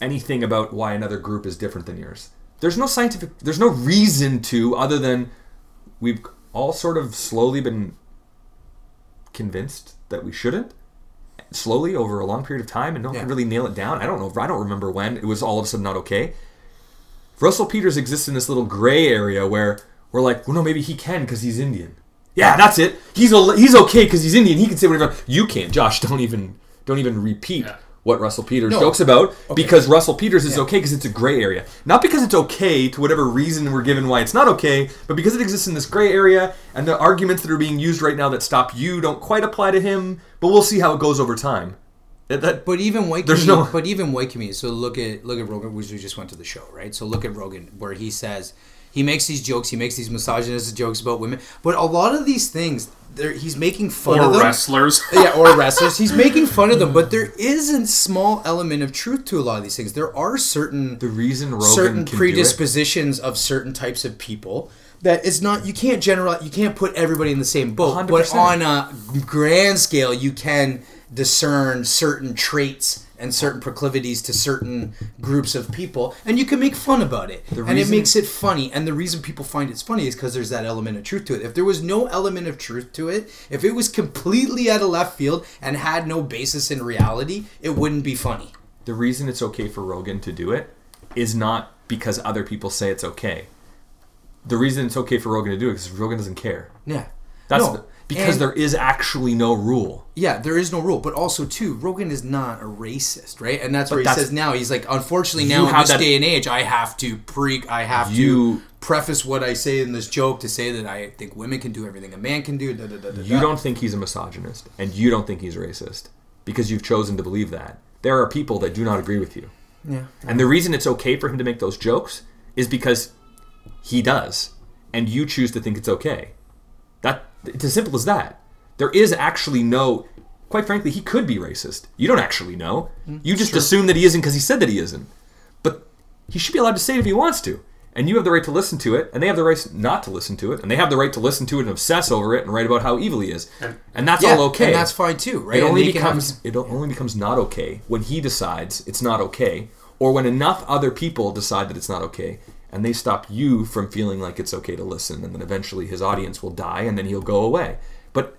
anything about why another group is different than yours. There's no scientific there's no reason to other than we've all sort of slowly been convinced that we shouldn't slowly over a long period of time and no one can
Yeah.
really nail it down. I don't know. I don't remember when it was all of a sudden not okay. Russell Peters exists in this little gray area where we're like, well, no, maybe he can because he's Indian. Yeah, that's it. He's a, he's okay because he's Indian. He can say whatever. You can't, Josh. Don't even don't even repeat
Yeah.
What Russell Peters
No.
jokes about
Okay.
because Russell Peters is
Yeah.
okay because it's a gray area. Not because it's okay to whatever reason we're given why it's not okay, but because it exists in this gray area and the arguments that are being used right now that stop you don't quite apply to him. But we'll see how it goes over time. That, that-
But even white
There's
comedians,
no-
but even white comedians. So look at look at Rogan, which we just went to the show, right? So look at Rogan, where he says he makes these jokes, he makes these misogynist jokes about women, but a lot of these things, they're, he's making fun
Or
of them.
wrestlers.
yeah, or wrestlers. He's making fun of them, but there is a small element of truth to a lot of these things. There are certain
the reason Rogan
certain
can
predispositions of certain types of people that it's not you can't generalize you can't put everybody in the same boat but
100%.
on a grand scale you can discern certain traits and certain proclivities to certain groups of people and you can make fun about it. And it makes it funny and the reason people find it's funny is because there's that element of truth to it. If there was no element of truth to it if it was completely out of left field and had no basis in reality it wouldn't be funny.
The reason it's okay for Rogan to do it is not because other people say it's okay. The reason it's okay for Rogan to do it is because Rogan doesn't care.
yeah.
That's
No,
the- because
and-
there is actually no rule.
Yeah, there is no rule, but also too, Rogan is not a racist, right? And that's where he
that's-
says now he's like, unfortunately, now in this
that-
day and age, I have to pre, I have
You-
to preface what I say in this joke to say that I think women can do everything a man can do. Da, da, da,
You don't think he's a misogynist, and you don't think he's racist because you've chosen to believe that. There are people that do not agree with you.
Yeah.
And the reason it's okay for him to make those jokes is because he does, and you choose to think it's okay. That it's as simple as that. There is actually no. Quite frankly, he could be racist. You don't actually know. Hmm, you just assume that he isn't because he said that he isn't. But he should be allowed to say it if he wants to. And you have the right to listen to it, and they have the right not to listen to it, and they have the right to listen to it and obsess over it and write about how evil he is. And, that's
Yeah,
all okay.
and that's fine too, right?
It
And
only
they can have-
becomes it only becomes not okay when he decides it's not okay, or when enough other people decide that it's not okay, and they stop you from feeling like it's okay to listen, and then eventually his audience will die, and then he'll go away. But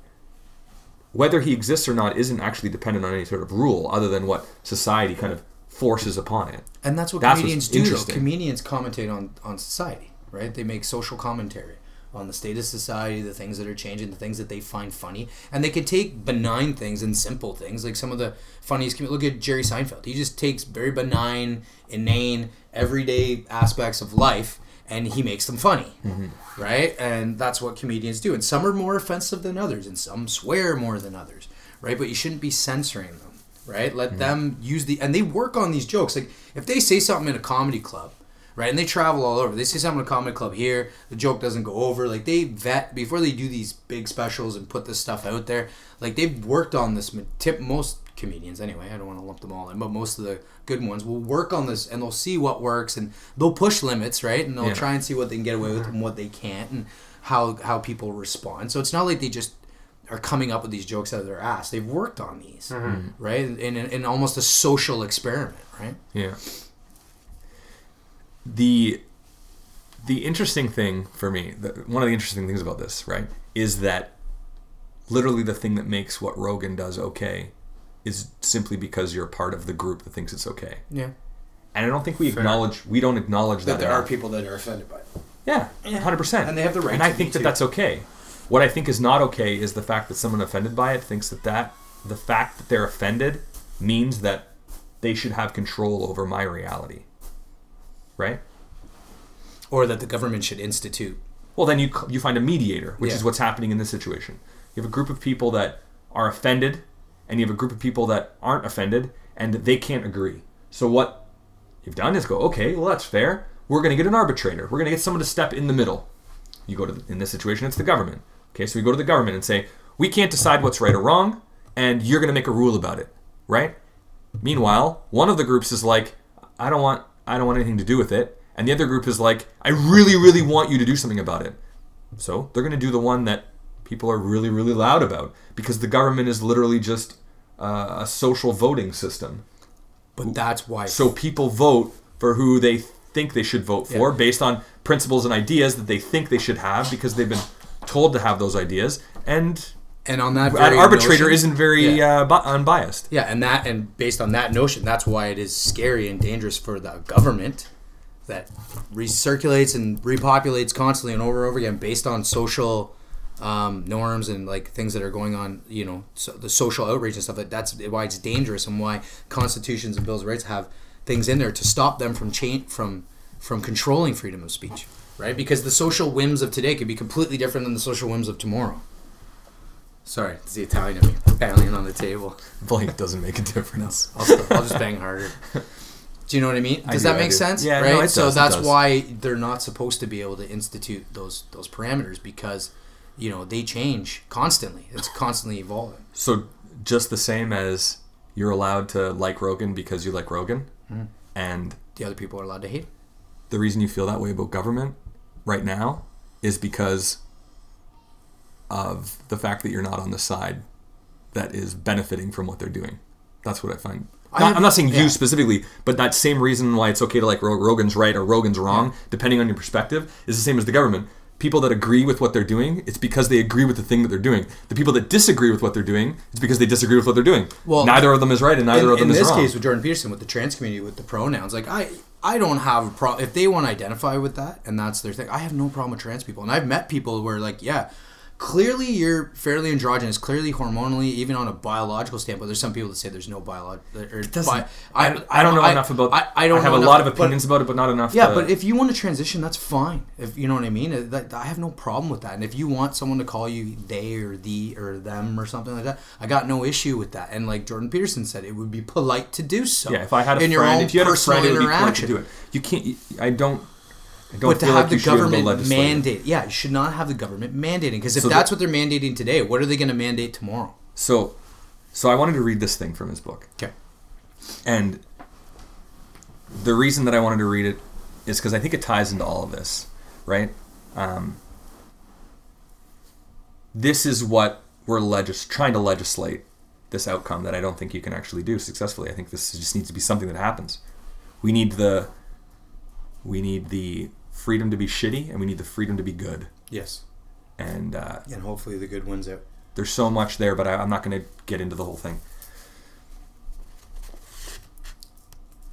whether he exists or not isn't actually dependent on any sort of rule, other than what society kind of forces upon it.
And that's what
That's
comedians do. Though. Comedians commentate on on society, right? They make social commentary on the state of society, the things that are changing, the things that they find funny, and they can take benign things and simple things. Like some of the funniest. Look at Jerry Seinfeld. He just takes very benign, inane, everyday aspects of life. And he makes them funny,
Mm-hmm.
right? And that's what comedians do. And some are more offensive than others, and some swear more than others, right? But you shouldn't be censoring them right? Let them use the and they work on these jokes. Like if they say something in a comedy club, right, and they travel all over. They see something in a comedy club here, the joke doesn't go over. Like they vet before they do these big specials and put this stuff out there. Like they've worked on this. Tip most comedians anyway. I don't want to lump them all in, but most of the good ones will work on this and they'll see what works and they'll push limits, right? And they'll
Yeah.
try and see what they can get away with and what they can't and how how people respond. So it's not like they just are coming up with these jokes out of their ass. They've worked on these, mm-hmm. right? In, in, in almost a social experiment, right?
Yeah. The the interesting thing for me, the, one of the interesting things about this, right, is that literally the thing that makes what Rogan does okay is simply because you're part of the group that thinks it's okay.
Yeah.
And I don't think we acknowledge we don't acknowledge that,
That there are people that are offended by it.
Yeah, hundred percent.
And they have the right
And I think that
too.
that's okay. What I think is not okay is the fact that someone offended by it thinks that that the fact that they're offended means that they should have control over my reality. Right?
Or that the government should institute.
Well, then you you find a mediator, which
Yeah.
is what's happening in this situation. You have a group of people that are offended, and you have a group of people that aren't offended, and they can't agree. So what you've done is go, okay, well that's fair. We're going to get an arbitrator. We're going to get someone to step in the middle. You go to in this situation, it's the government. Okay, so we go to the government and say, we can't decide what's right or wrong, and you're going to make a rule about it, right? Meanwhile, one of the groups is like, I don't want I don't want anything to do with it, and the other group is like, I really really want you to do something about it. So they're going to do the one that people are really really loud about because the government is literally just uh, a social voting system.
But that's why.
So people vote for who they think they should vote for
Yeah.
based on principles and ideas that they think they should have because they've been told to have those ideas, and
and on that
an arbitrator
notion-
isn't very
Yeah.
uh, unbiased.
Yeah, and that and based on that notion, that's why it is scary and dangerous for the government that recirculates and repopulates constantly and over and over again based on social um, norms and like things that are going on. You know, so the social outrage and stuff. Like that's why it's dangerous and why constitutions and bills of rights have things in there to stop them from change from from controlling freedom of speech. Right, because the social whims of today could be completely different than the social whims of tomorrow. Sorry, it's the Italian in me banging on the table.
Blank doesn't make a difference.
I'll, st- I'll just bang harder. Do you know what I mean? Does
do,
that make
do.
sense?
Yeah,
right.
no,
so that's why they're not supposed to be able to institute those those parameters because you know they change constantly. It's constantly evolving.
So just the same as you're allowed to like Rogan because you like Rogan, hmm. and
The other people are allowed to hate.
the reason you feel that way about government right now is because of the fact that you're not on the side that is benefiting from what they're doing. That's what I find.
I
Not-
have-
I'm not saying
yeah.
you specifically, but that same reason why it's okay to like Rog- Rogan's right or Rogan's wrong, depending on your perspective, is the same as the government. People that agree with what they're doing, it's because they agree with the thing that they're doing. The people that disagree with what they're doing, it's because they disagree with what they're doing.
Well,
neither of them is right and neither
in,
of them is wrong.
in this case with Jordan Peterson with the trans community with the pronouns, like I I don't have a problem if they want to identify with that and that's their thing. I have no problem with trans people, and I've met people where like yeah. Clearly, you're fairly androgynous. Clearly, hormonally, even on a biological standpoint, there's some people that say there's no biological.
doesn't- I, I don't know enough about.
I, I don't
have a lot of
but-
opinions about it, but not enough.
yeah,
to,
but if you want to transition, that's fine. If you know what I mean, that, I have no problem with that. And if you want someone to call you they or the or them or something like that, I got no issue with that. And like Jordan Peterson said, it would be polite to do so.
yeah, if I had a
in your
friend,
own
if you had a
personal
friend, it would be polite to do it. You can't. I don't.
But to have
like
the
you should be able to
government mandate, yeah, you should not have the government mandating because if
So the-
that's what they're mandating today, what are they going to mandate tomorrow?
So, so I wanted to read this thing from his book,
Okay.
and the reason that I wanted to read it is because I think it ties into all of this, right? Um, this is what we're legis- trying to legislate this outcome that I don't think you can actually do successfully. I think this just needs to be something that happens. We need the we need the freedom to be shitty, and we need the freedom to be good.
Yes.
And uh,
And hopefully the good wins out.
there's so much there, but I, I'm not going to get into the whole thing.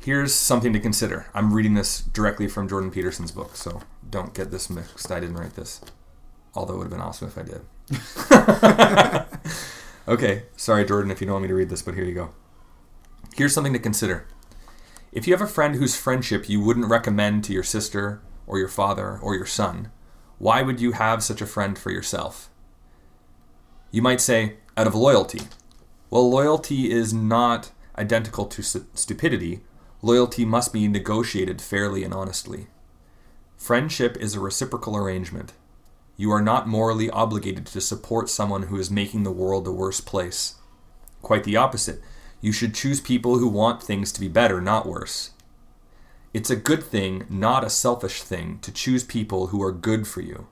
Here's something to consider. I'm reading this directly from Jordan Peterson's book, so don't get this mixed. I didn't write this. Although it would have been awesome if I did. okay, sorry, Jordan, if you don't want me to read this, but here you go. Here's something to consider. If you have a friend whose friendship you wouldn't recommend to your sister or your father or your son, why would you have such a friend for yourself? You might say, out of loyalty. Well, loyalty is not identical to stu- stupidity. Loyalty must be negotiated fairly and honestly. Friendship is a reciprocal arrangement. You are not morally obligated to support someone who is making the world a worse place. Quite the opposite. You should choose people who want things to be better, not worse. It's a good thing, not a selfish thing, to choose people who are good for you.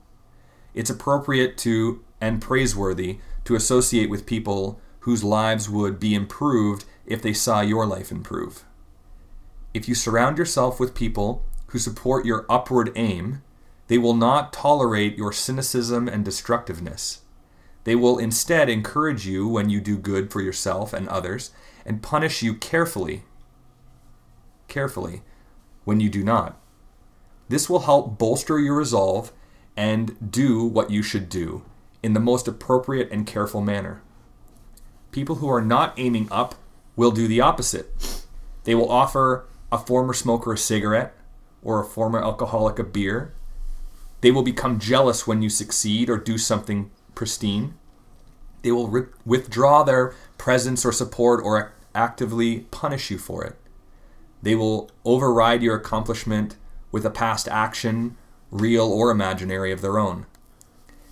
It's appropriate to and praiseworthy to associate with people whose lives would be improved if they saw your life improve. If you surround yourself with people who support your upward aim, they will not tolerate your cynicism and destructiveness. They will instead encourage you when you do good for yourself and others and punish you carefully, carefully, when you do not. This will help bolster your resolve and do what you should do in the most appropriate and careful manner. People who are not aiming up will do the opposite. They will offer a former smoker a cigarette or a former alcoholic a beer. They will become jealous when you succeed or do something pristine. They will ri withdraw their presence or support or actively punish you for it. They will override your accomplishment with a past action, real or imaginary, of their own.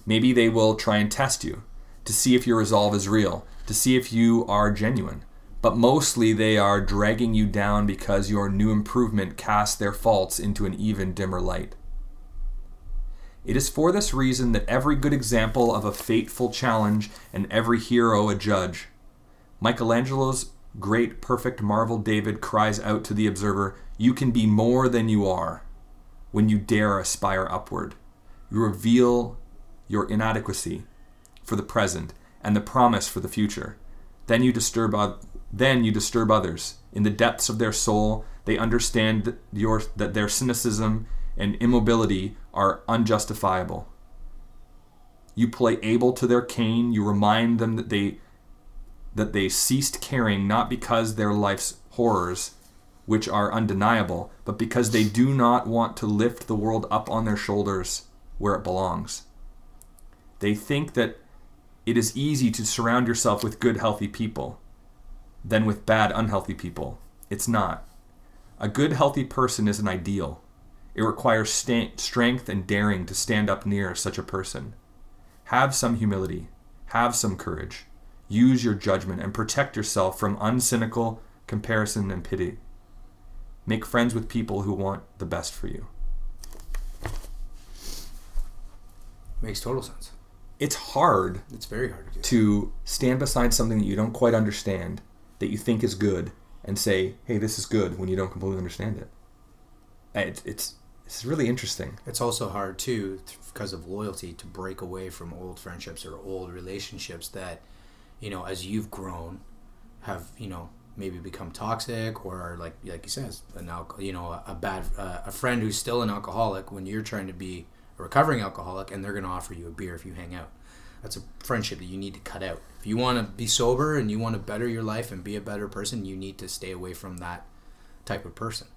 Maybe they will try and test you to see if your resolve is real, to see if you are genuine. But mostly they are dragging you down because your new improvement casts their faults into an even dimmer light. It is for this reason that every good example of a fateful challenge and every hero a judge. Michelangelo's great perfect marvel David cries out to the observer, You can be more than you are when you dare aspire upward. You reveal your inadequacy for the present and the promise for the future. Then you disturb then you disturb others. In the depths of their soul, they understand that your that their cynicism and immobility are unjustifiable. You play Abel to their Cain, you remind them that they that they ceased caring not because their life's horrors, which are undeniable, but because they do not want to lift the world up on their shoulders where it belongs. They think that it is easy to surround yourself with good, healthy people than with bad, unhealthy people. It's not. A good, healthy person is an ideal. It requires sta- strength and daring to stand up near such a person. Have some humility, have some courage. Use your judgment and protect yourself from uncynical comparison and pity. Make friends with people who want the best for you.
Makes total sense.
It's hard
It's very hard to do.
to stand beside something that you don't quite understand, that you think is good, and say, "Hey, this is good," when you don't completely understand it. It's it's, it's really interesting.
It's also hard too, because of loyalty, to break away from old friendships or old relationships that, you know, as you've grown, have you know maybe become toxic or like like he says an alcohol, you know, a, a bad uh, a friend who's still an alcoholic when you're trying to be a recovering alcoholic, and they're going to offer you a beer if you hang out. That's a friendship that you need to cut out. If you want to be sober and you want to better your life and be a better person, you need to stay away from that type of person.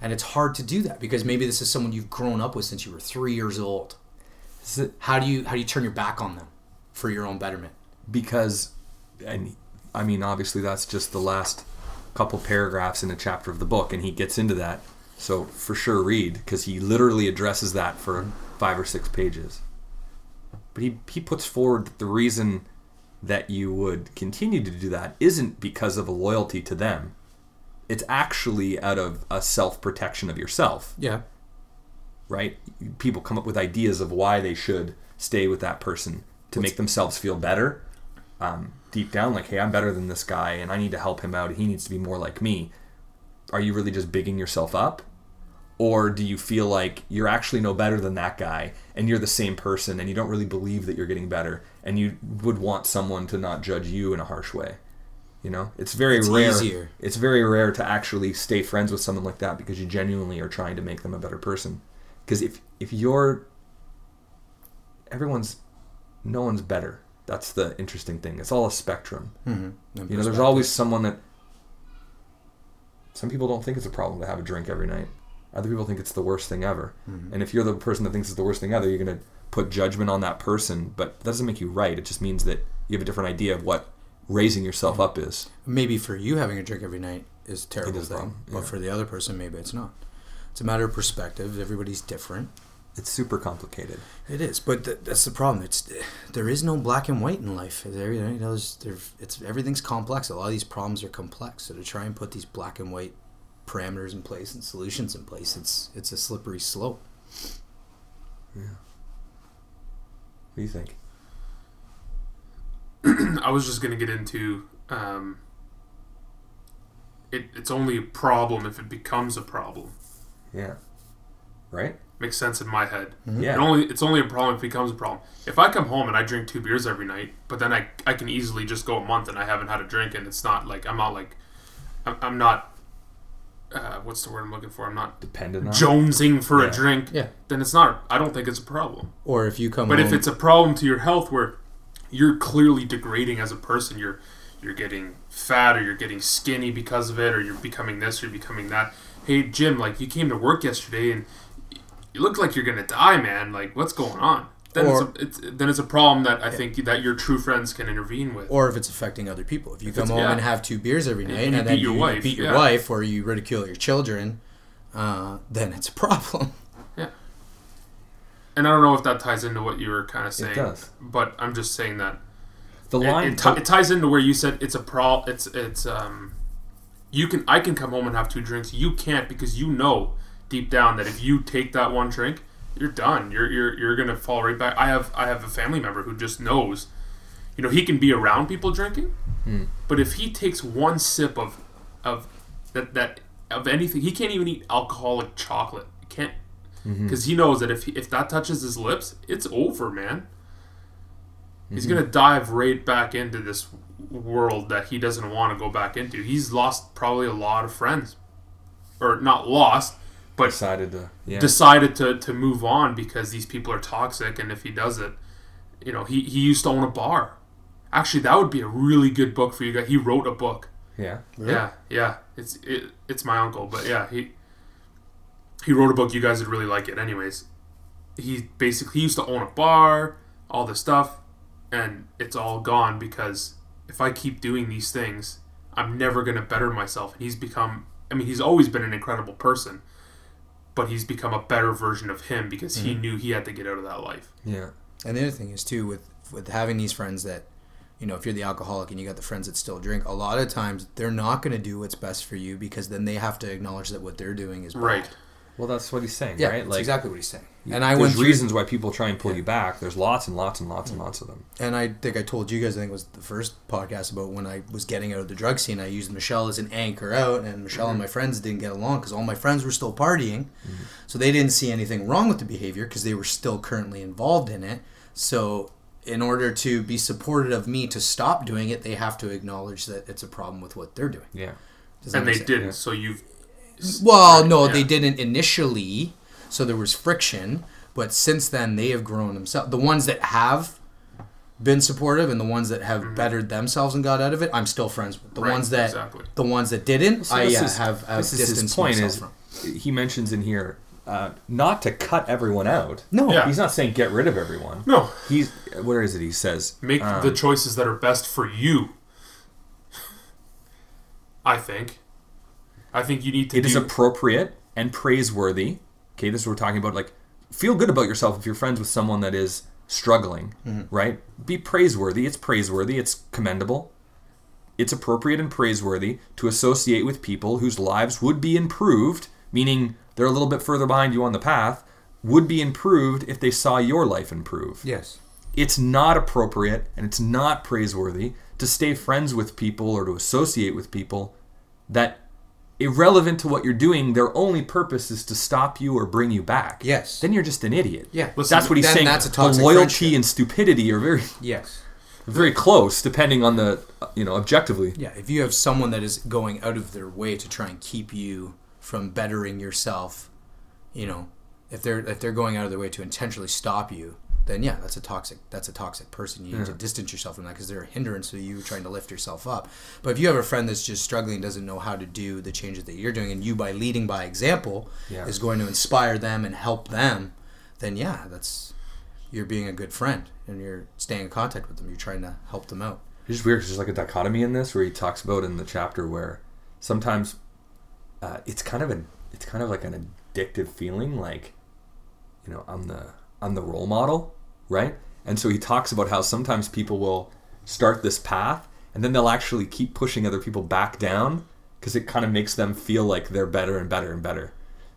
And it's hard to do that because maybe this is someone you've grown up with since you were three years old. How do you how do you turn your back on them for your own betterment?
because, and I mean, obviously, that's just the last couple paragraphs in a chapter of the book, and he gets into that. So for sure, read because he literally addresses that for five or six pages. But he he puts forward that the reason that you would continue to do that isn't because of a loyalty to them. It's actually out of a self protection of yourself,
Yeah.
right? People come up with ideas of why they should stay with that person to make themselves feel better. Um, deep down, like, hey, I'm better than this guy and I need to help him out. He needs to be more like me. Are you really just bigging yourself up? Or do you feel like you're actually no better than that guy and you're the same person and you don't really believe that you're getting better and you would want someone to not judge you in a harsh way? You know, it's very
It's
rare.
easier.
It's very rare to actually stay friends with someone like that because you genuinely are trying to make them a better person. Because if if you're everyone's no one's better. That's the interesting thing. It's all a spectrum.
Mm-hmm.
You know, there's always someone that some people don't think it's a problem to have a drink every night. Other people think it's the worst thing ever.
Mm-hmm.
And if you're the person that thinks it's the worst thing ever, you're going to put judgment on that person, but that doesn't make you right. It just means that you have a different idea of what raising yourself up is.
maybe for you having a drink every night is a terrible
is
thing,
wrong,
but
yeah.
for the other person maybe it's not. It's a matter of perspective. Everybody's different.
It's super complicated.
It is, but th- that's the problem. It's there is no black and white in life. There, you know, there's, there, it's everything's complex. A lot of these problems are complex. So to try and put these black and white parameters in place and solutions in place, it's it's a slippery slope. Yeah.
What do you think?
I was just going to get into um, it, it's only a problem if it becomes a problem.
Yeah. Right?
Makes sense in my head.
Yeah.
It only it's only a problem if it becomes a problem. If I come home and I drink two beers every night, but then I, I can easily just go a month and I haven't had a drink and it's not like I'm not like I'm, I'm not uh, what's the word I'm looking for? I'm not
Dependent on
jonesing for
Yeah.
a drink.
Yeah.
Then it's not. I don't think it's a problem.
Or if you come,
But
home,
if it's a problem to your health where you're clearly degrading as a person, you're you're getting fat or you're getting skinny because of it or you're becoming this or you're becoming that. Hey Jim, like you came to work yesterday and you look like you're gonna die, man. Like what's going on? Then
Or-
it's, a, it's then it's a problem that I think that your true friends can intervene with.
or if it's affecting other people. If you come home
yeah.
and have two beers every night
and
and,
you
then
beat your
you
wife,
beat your
yeah.
wife or you ridicule your children, uh, then it's a problem.
And I don't know if that ties into what you were kind of saying,
does.
but I'm just saying that
The
it,
line.
it, ti- it ties into where you said it's a pro. It's it's um, you can I can come home and have two drinks. You can't because you know deep down that if you take that one drink, you're done. You're you're you're gonna fall right back. I have I have a family member who just knows, you know, he can be around people drinking, but if he takes one sip of of that that of anything, he can't even eat alcoholic chocolate. He can't because he knows that if he, if that touches his lips, it's over, man. He's gonna mm-hmm. dive right back into this world that he doesn't want to go back into. He's lost probably a lot of friends, or not lost, but
decided to. Yeah.
decided to, to move on because these people are toxic. And if he does it, you know, he, he used to own a bar. Actually, that would be a really good book for you guys. He wrote a book.
yeah.
Yeah, yeah. It's it, it's my uncle, but yeah, he he wrote a book. You guys would really like it. Anyways, he basically he used to own a bar, all this stuff, and it's all gone because if I keep doing these things, I'm never gonna better myself. And he's become. I mean, he's always been an incredible person, but he's become a better version of him because he mm-hmm. knew he had to get out of that life.
Yeah.
And the other thing is too with with having these friends that, you know, if you're the alcoholic and you got the friends that still drink, a lot of times they're not going to do what's best for you because then they have to acknowledge that what they're doing is bad.
Right.
Well, that's what he's saying,
Yeah,
right?
that's exactly what he's saying. And
And
I
there's
went through,
reasons why people try and pull you back. There's lots and lots and lots and lots of them.
and I think I told you guys. I think it was the first podcast about when I was getting out of the drug scene. I used Michelle as an anchor out, and Michelle and mm-hmm. my friends didn't get along because all my friends were still partying, mm-hmm. so they didn't see anything wrong with the behavior because they were still currently involved in it. So, in order to be supportive of me to stop doing it, they have to acknowledge that it's a problem with what they're doing.
Yeah.
Does
And they
sense?
didn't. So you've.
Well, no,
Yeah.
they didn't initially. So there was friction, but since then they have grown themselves. The ones that have been supportive and the ones that have bettered themselves and got out of it, I'm still friends with. The
Right,
ones that
exactly.
the ones that didn't,
So
I
this
yeah,
is-
have, have
this is his point
myself
is
from.
he mentions in here uh, not to cut everyone out.
No,
Yeah.
He's not saying get rid of everyone.
No.
He's where is it? He says
Make
um,
the choices that are best for you. I think. I think you need to
it
do.
is appropriate and praiseworthy. Okay, this is what we're talking about. Like, feel good about yourself if you're friends with someone that is struggling, mm-hmm. right? Be praiseworthy. It's praiseworthy. It's commendable. It's appropriate and praiseworthy to associate with people whose lives would be improved, meaning they're a little bit further behind you on the path, would be improved if they saw your life improve
yes,
it's not appropriate and it's not praiseworthy to stay friends with people or to associate with people that irrelevant to what you're doing their only purpose is to stop you or bring you back
Yes.
then you're just an idiot
Yeah.
Listen,
that's what he's
then
saying
that's a
the loyalty
friendship.
and stupidity are very
yes,
very close depending on the you know objectively
yeah. If you have someone that is going out of their way to try and keep you from bettering yourself, you know, if they're if they're going out of their way to intentionally stop you, then yeah, that's a toxic that's a toxic person. You need to distance yourself from that because they're a hindrance to you trying to lift yourself up. But if you have a friend that's just struggling, doesn't know how to do the changes that you're doing, and you by leading by example
Yeah.
is going to inspire them and help them, then yeah, that's you're being a good friend and you're staying in contact with them. You're trying to help them out.
It's just weird there's like a dichotomy in this where he talks about in the chapter where sometimes uh, it's kind of a it's kind of like an addictive feeling like you know I'm the I'm the role model right? And so he talks about how sometimes people will start this path and then they'll actually keep pushing other people back down because it kind of makes them feel like they're better and better and better.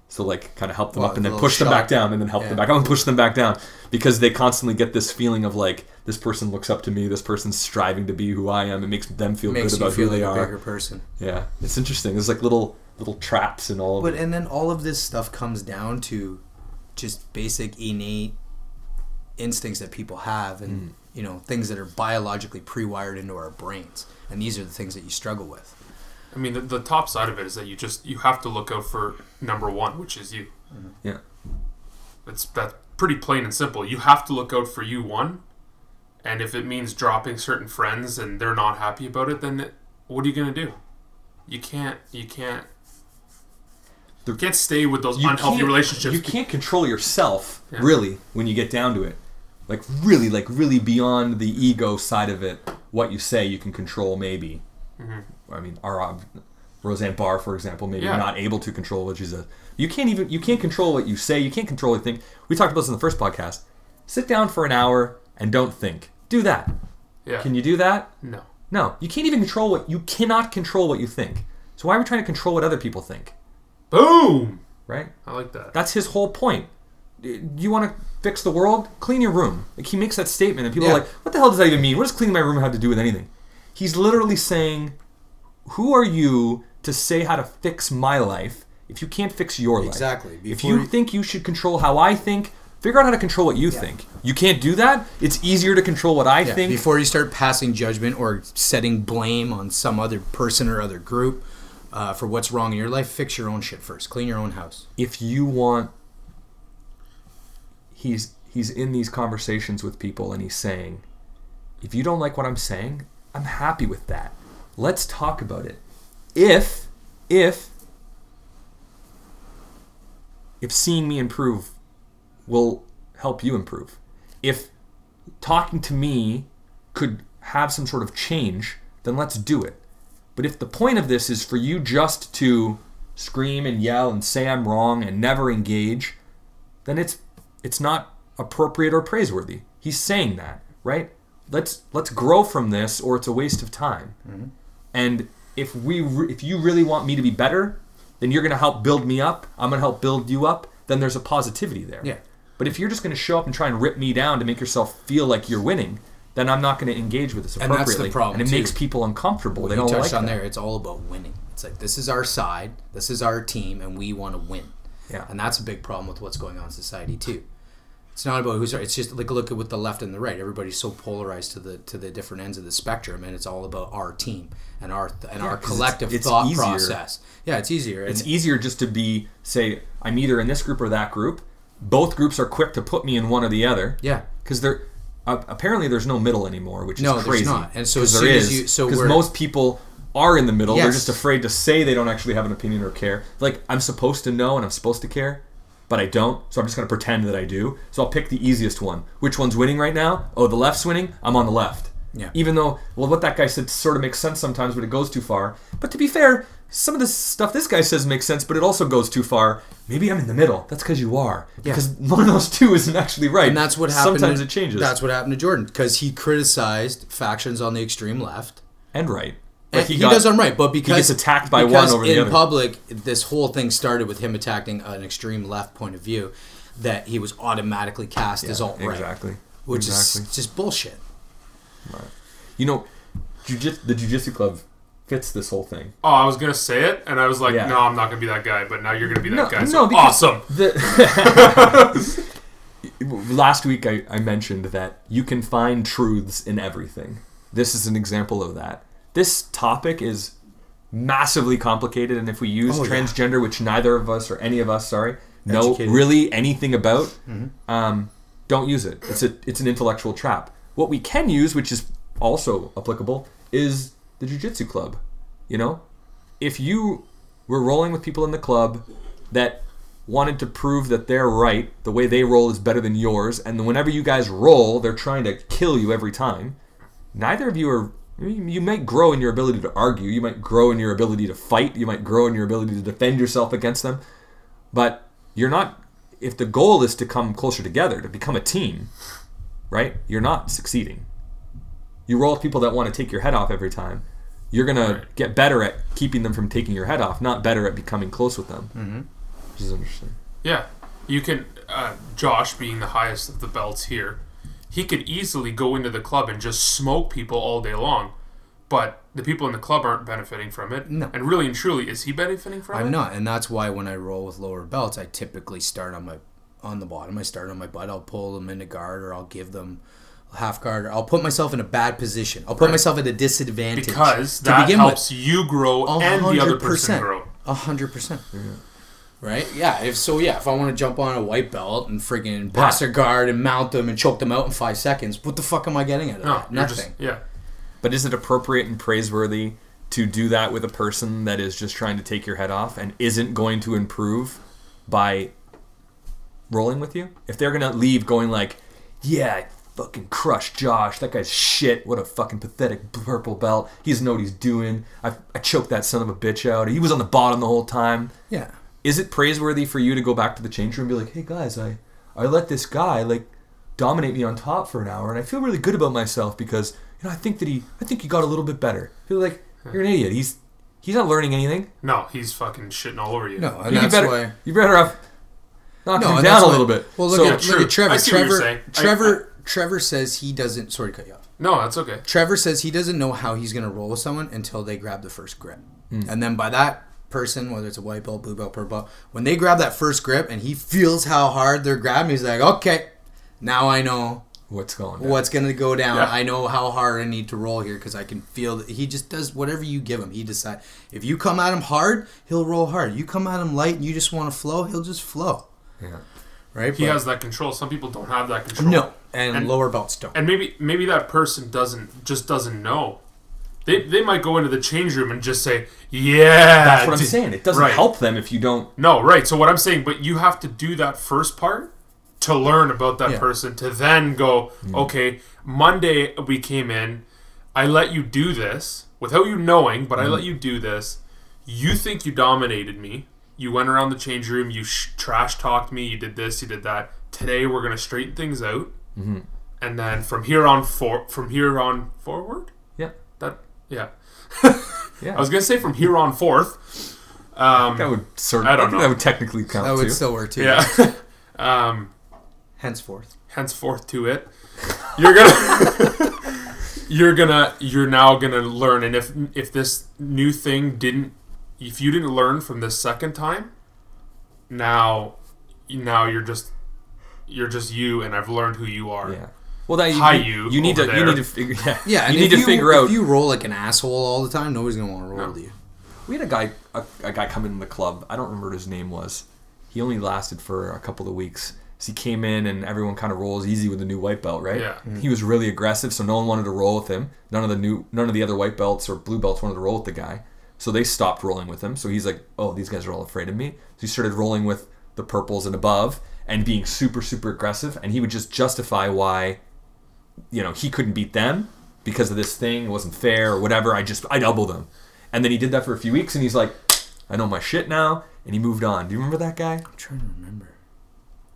So like kind of help them
Well,
up and then push them back down and then help
Yeah.
them back. Up and push them back down because they constantly get this feeling of like this person looks up to me this person's striving to be who i am. It makes them feel
Makes
good
you
about
feel
who
like
they
a
are.
bigger person.
yeah. It's interesting. There's like little little traps in all of it.
But and then all of this stuff comes down to just basic innate instincts that people have and mm. you know things that are biologically pre-wired into our brains and these are the things that you struggle with
I mean, the, the top side of it is that you just you have to look out for number one, which is you. Mm-hmm.
yeah
It's that's pretty plain and simple. You have to look out for you one, And if it means dropping certain friends and they're not happy about it, then it, what are you gonna do? You can't. You can't. You can't stay with those unhealthy relationships.
You can't control yourself,
Yeah.
really, when you get down to it. Like really, like really beyond the ego side of it, what you say you can control maybe. Mm-hmm. I mean, our ob- Roseanne Barr, for example, maybe
Yeah.
not able to control what she's a. You can't even you can't control what you say. You can't control what you think. We talked about this in the first podcast. Sit down for an hour and don't think. Do that.
yeah.
Can you do that?
No.
No, you can't even control what you cannot control what you think. So why are we trying to control what other people think?
Boom.
Right?
I like that.
That's his whole point. Do you want to fix the world? Clean your room. Like he makes that statement, and people
Yeah.
are like, "What the hell does that even mean? What does cleaning my room have to do with anything?" He's literally saying, "Who are you to say how to fix my life if you can't fix your life?
Exactly.
If you
you-
think you should control how I think, figure out how to control what you think. You can't do that. It's easier to control what I
Yeah,
think.
before you start passing judgment or setting blame on some other person or other group uh, for what's wrong in your life, fix your own shit first. Clean your own house.
if you want he's he's in these conversations with people and he's saying if you don't like what i'm saying i'm happy with that. Let's talk about it. If if if seeing me improve will help you improve. If talking to me could have some sort of change then let's do it. But if the point of this is for you just to scream and yell and say I'm wrong and never engage, then it's it's not appropriate or praiseworthy. He's saying that, right? Let's let's grow from this, or it's a waste of time. Mm-hmm. And if we re- if you really want me to be better, then you're going to help build me up. I'm going to help build you up. Then there's a positivity there.
Yeah.
But if you're just going to show up and try and rip me down to make yourself feel like you're winning, then I'm not going to engage with this appropriately.
And that's the problem,
And it
too.
makes people uncomfortable. they
you
don't
touched
like
on
that.
there, it's all about winning. It's like this is our side, this is our team, and we want to win.
Yeah.
And that's a big problem with what's going on in society too. It's not about who's right. It's just like look at with the left and the right. Everybody's so polarized to the to the different ends of the spectrum, and it's all about our team and our and our
'cause it's-
collective
it's
thought
easier.
process. Yeah, it's easier.
It's
and,
easier just to be say I'm either in this group or that group. Both groups are quick to put me in one or the other.
Yeah.
because there uh, apparently there's no middle anymore, which is
No, there's
crazy.
not. And so as
there
soon as you- so
because most people are in the middle. They're just afraid to say they don't actually have an opinion or care. Like I'm supposed to know and I'm supposed to care, but I don't. So I'm just gonna pretend that I do. So I'll pick the easiest one. Which one's winning right now? Oh, the left's winning. I'm on the left.
Yeah.
Even though, well, what that guy said sort of makes sense sometimes, but it goes too far. But to be fair, some of the stuff this guy says makes sense, but it also goes too far. Maybe I'm in the middle. That's because you are.
Yeah.
Because one of those two isn't actually right.
and that's what happened.
Sometimes
to-
it changes.
That's what happened to Jordan because he criticized factions on the extreme left.
and right.
And
Like
he,
got-
does them right, but because
gets attacked by one
because
over the
in
other.
public, this whole thing started with him attacking an extreme left point of view that he was automatically cast as alt right,
Exactly.
which
exactly.
is just bullshit.
You know, jiu-jitsu, the Jiu-Jitsu Club fits this whole thing.
Oh, I was gonna say it, and I was like,
Yeah.
no, I'm not gonna be that guy. But now you're gonna be that
No,
guy.
no,
So
because-
awesome.
The last week I, I mentioned that you can find truths in everything. This is an example of that. This topic is massively complicated, and if we use
Oh, yeah.
transgender, which neither of us or any of us, sorry, know.
Mm-hmm.
really anything about, um, don't use it. It's a it's an intellectual trap. What we can use, which is also applicable, is the Jiu-Jitsu Club. You know, if you were rolling with people in the club that wanted to prove that they're right, the way they roll is better than yours, and whenever you guys roll, they're trying to kill you every time. Neither of you are. You might grow in your ability to argue. You might grow in your ability to fight. You might grow in your ability to defend yourself against them. But you're not. If the goal is to come closer together, to become a team, right? You're not succeeding. You roll with people that want to take your head off every time. You're gonna
Right.
get better at keeping them from taking your head off, not better at becoming close with them. Mm-hmm. Which is interesting.
Yeah, you can. Uh, Josh, being the highest of the belts here, he could easily go into the club and just smoke people all day long. But the people in the club aren't benefiting from it.
No.
And really and truly, is he benefiting from it?
I'm not, and that's why when I roll with lower belts, I typically start on my on the bottom. I start on my butt. I'll pull them into guard, or I'll give them a half guard. Or I'll put myself in a bad position. I'll put
Right.
myself at a disadvantage
Because
to
that
begin
helps you grow
with.
and the other person grow.
A hundred percent. Right? Yeah. If so, yeah. If I want to jump on a white belt and friggin' pass their guard and mount them and choke them out in five seconds, what the fuck am I getting out of
No,
that?
you're
Nothing.
just yeah.
But is it appropriate and praiseworthy to do that with a person that is just trying to take your head off and isn't going to improve by rolling with you? If they're gonna leave going like, "Yeah, I fucking crushed Josh. That guy's shit. What a fucking pathetic purple belt. He doesn't know what he's doing. I, I choked that son of a bitch out. He was on the bottom the whole time."
Yeah.
Is it praiseworthy for you to go back to the change room and be like, "Hey guys, I I let this guy like dominate me on top for an hour, and I feel really good about myself because you know I think that he I think he got a little bit better." I feel like you're an idiot. He's he's not learning anything.
No, he's fucking shitting all over you.
No, and
you
that's
better
why.
you better have knock
No,
him
and
down a
why-
little bit.
Well, look
So-
at
true.
look at Trevor.
I see what you're
Trevor.
saying. I-
Trevor. Trevor says he doesn't. Sorry to cut you off.
No, that's okay.
Trevor says he doesn't know how he's going to roll with someone until they grab the first grip.
Hmm.
And then by that person, whether it's a white belt, blue belt, purple belt, when they grab that first grip and he feels how hard they're grabbing, he's like, okay, now I know
what's going on?
what's going to go down.
Yeah.
I know how hard I need to roll here because I can feel that he just does whatever you give him. He decides. If you come at him hard, he'll roll hard. You come at him light and you just want to flow, he'll just flow.
Yeah.
Right?
He
But-
has that control. Some people don't have that control.
no. And,
And-
lower belts don't.
And maybe maybe that person doesn't just doesn't know. They, they might go into the change room and just say, "Yeah."
That's what I'm
d-
saying. It doesn't
right.
help them if you don't.
No, right. So what I'm saying, but you have to do that first part to learn about that
Yeah.
person to then go,
Hmm.
okay, Monday we came in, I let you do this without you knowing, but I
Hmm.
let you do this. You think you dominated me. You went around the change room, you sh- trash talked me, you did this, you did that. Today we're going to straighten things out.
Mm-hmm.
And then from here on for from here on forward,
Yeah.
that yeah.
Yeah.
I was going to say from here on forth. Um,
that would sort of.
I don't
think
know.
That would technically count
that would
too.
still work too.
yeah. um,
Henceforth.
henceforth to it you're gonna you're gonna you're now gonna learn and if if this new thing didn't if you didn't learn from this second time now now you're just you're just you and i've learned who you are
yeah. Well, that you, you,
you,
need to
over
you need to figure yeah,
Yeah, and
you need
if
to figure out.
if you roll like an asshole all the time, nobody's gonna want to roll
No.
with you.
We had a guy, a, a guy come in the club. I don't remember what his name was. He only lasted for a couple of weeks. So he came in, and everyone kind of rolls easy with the new white belt, right?
Yeah. Mm-hmm.
He was really aggressive, so no one wanted to roll with him. None of the new, none of the other white belts or blue belts wanted to roll with the guy. So they stopped rolling with him. So he's like, "Oh, these guys are all afraid of me." So he started rolling with the purples and above, and being super, super aggressive. And he would just justify why, you know, he couldn't beat them because of this thing. It wasn't fair or whatever. I just, I doubled him. And then he did that for a few weeks, and he's like, I know my shit now, and he moved on. Do you remember that guy?
I'm trying to remember.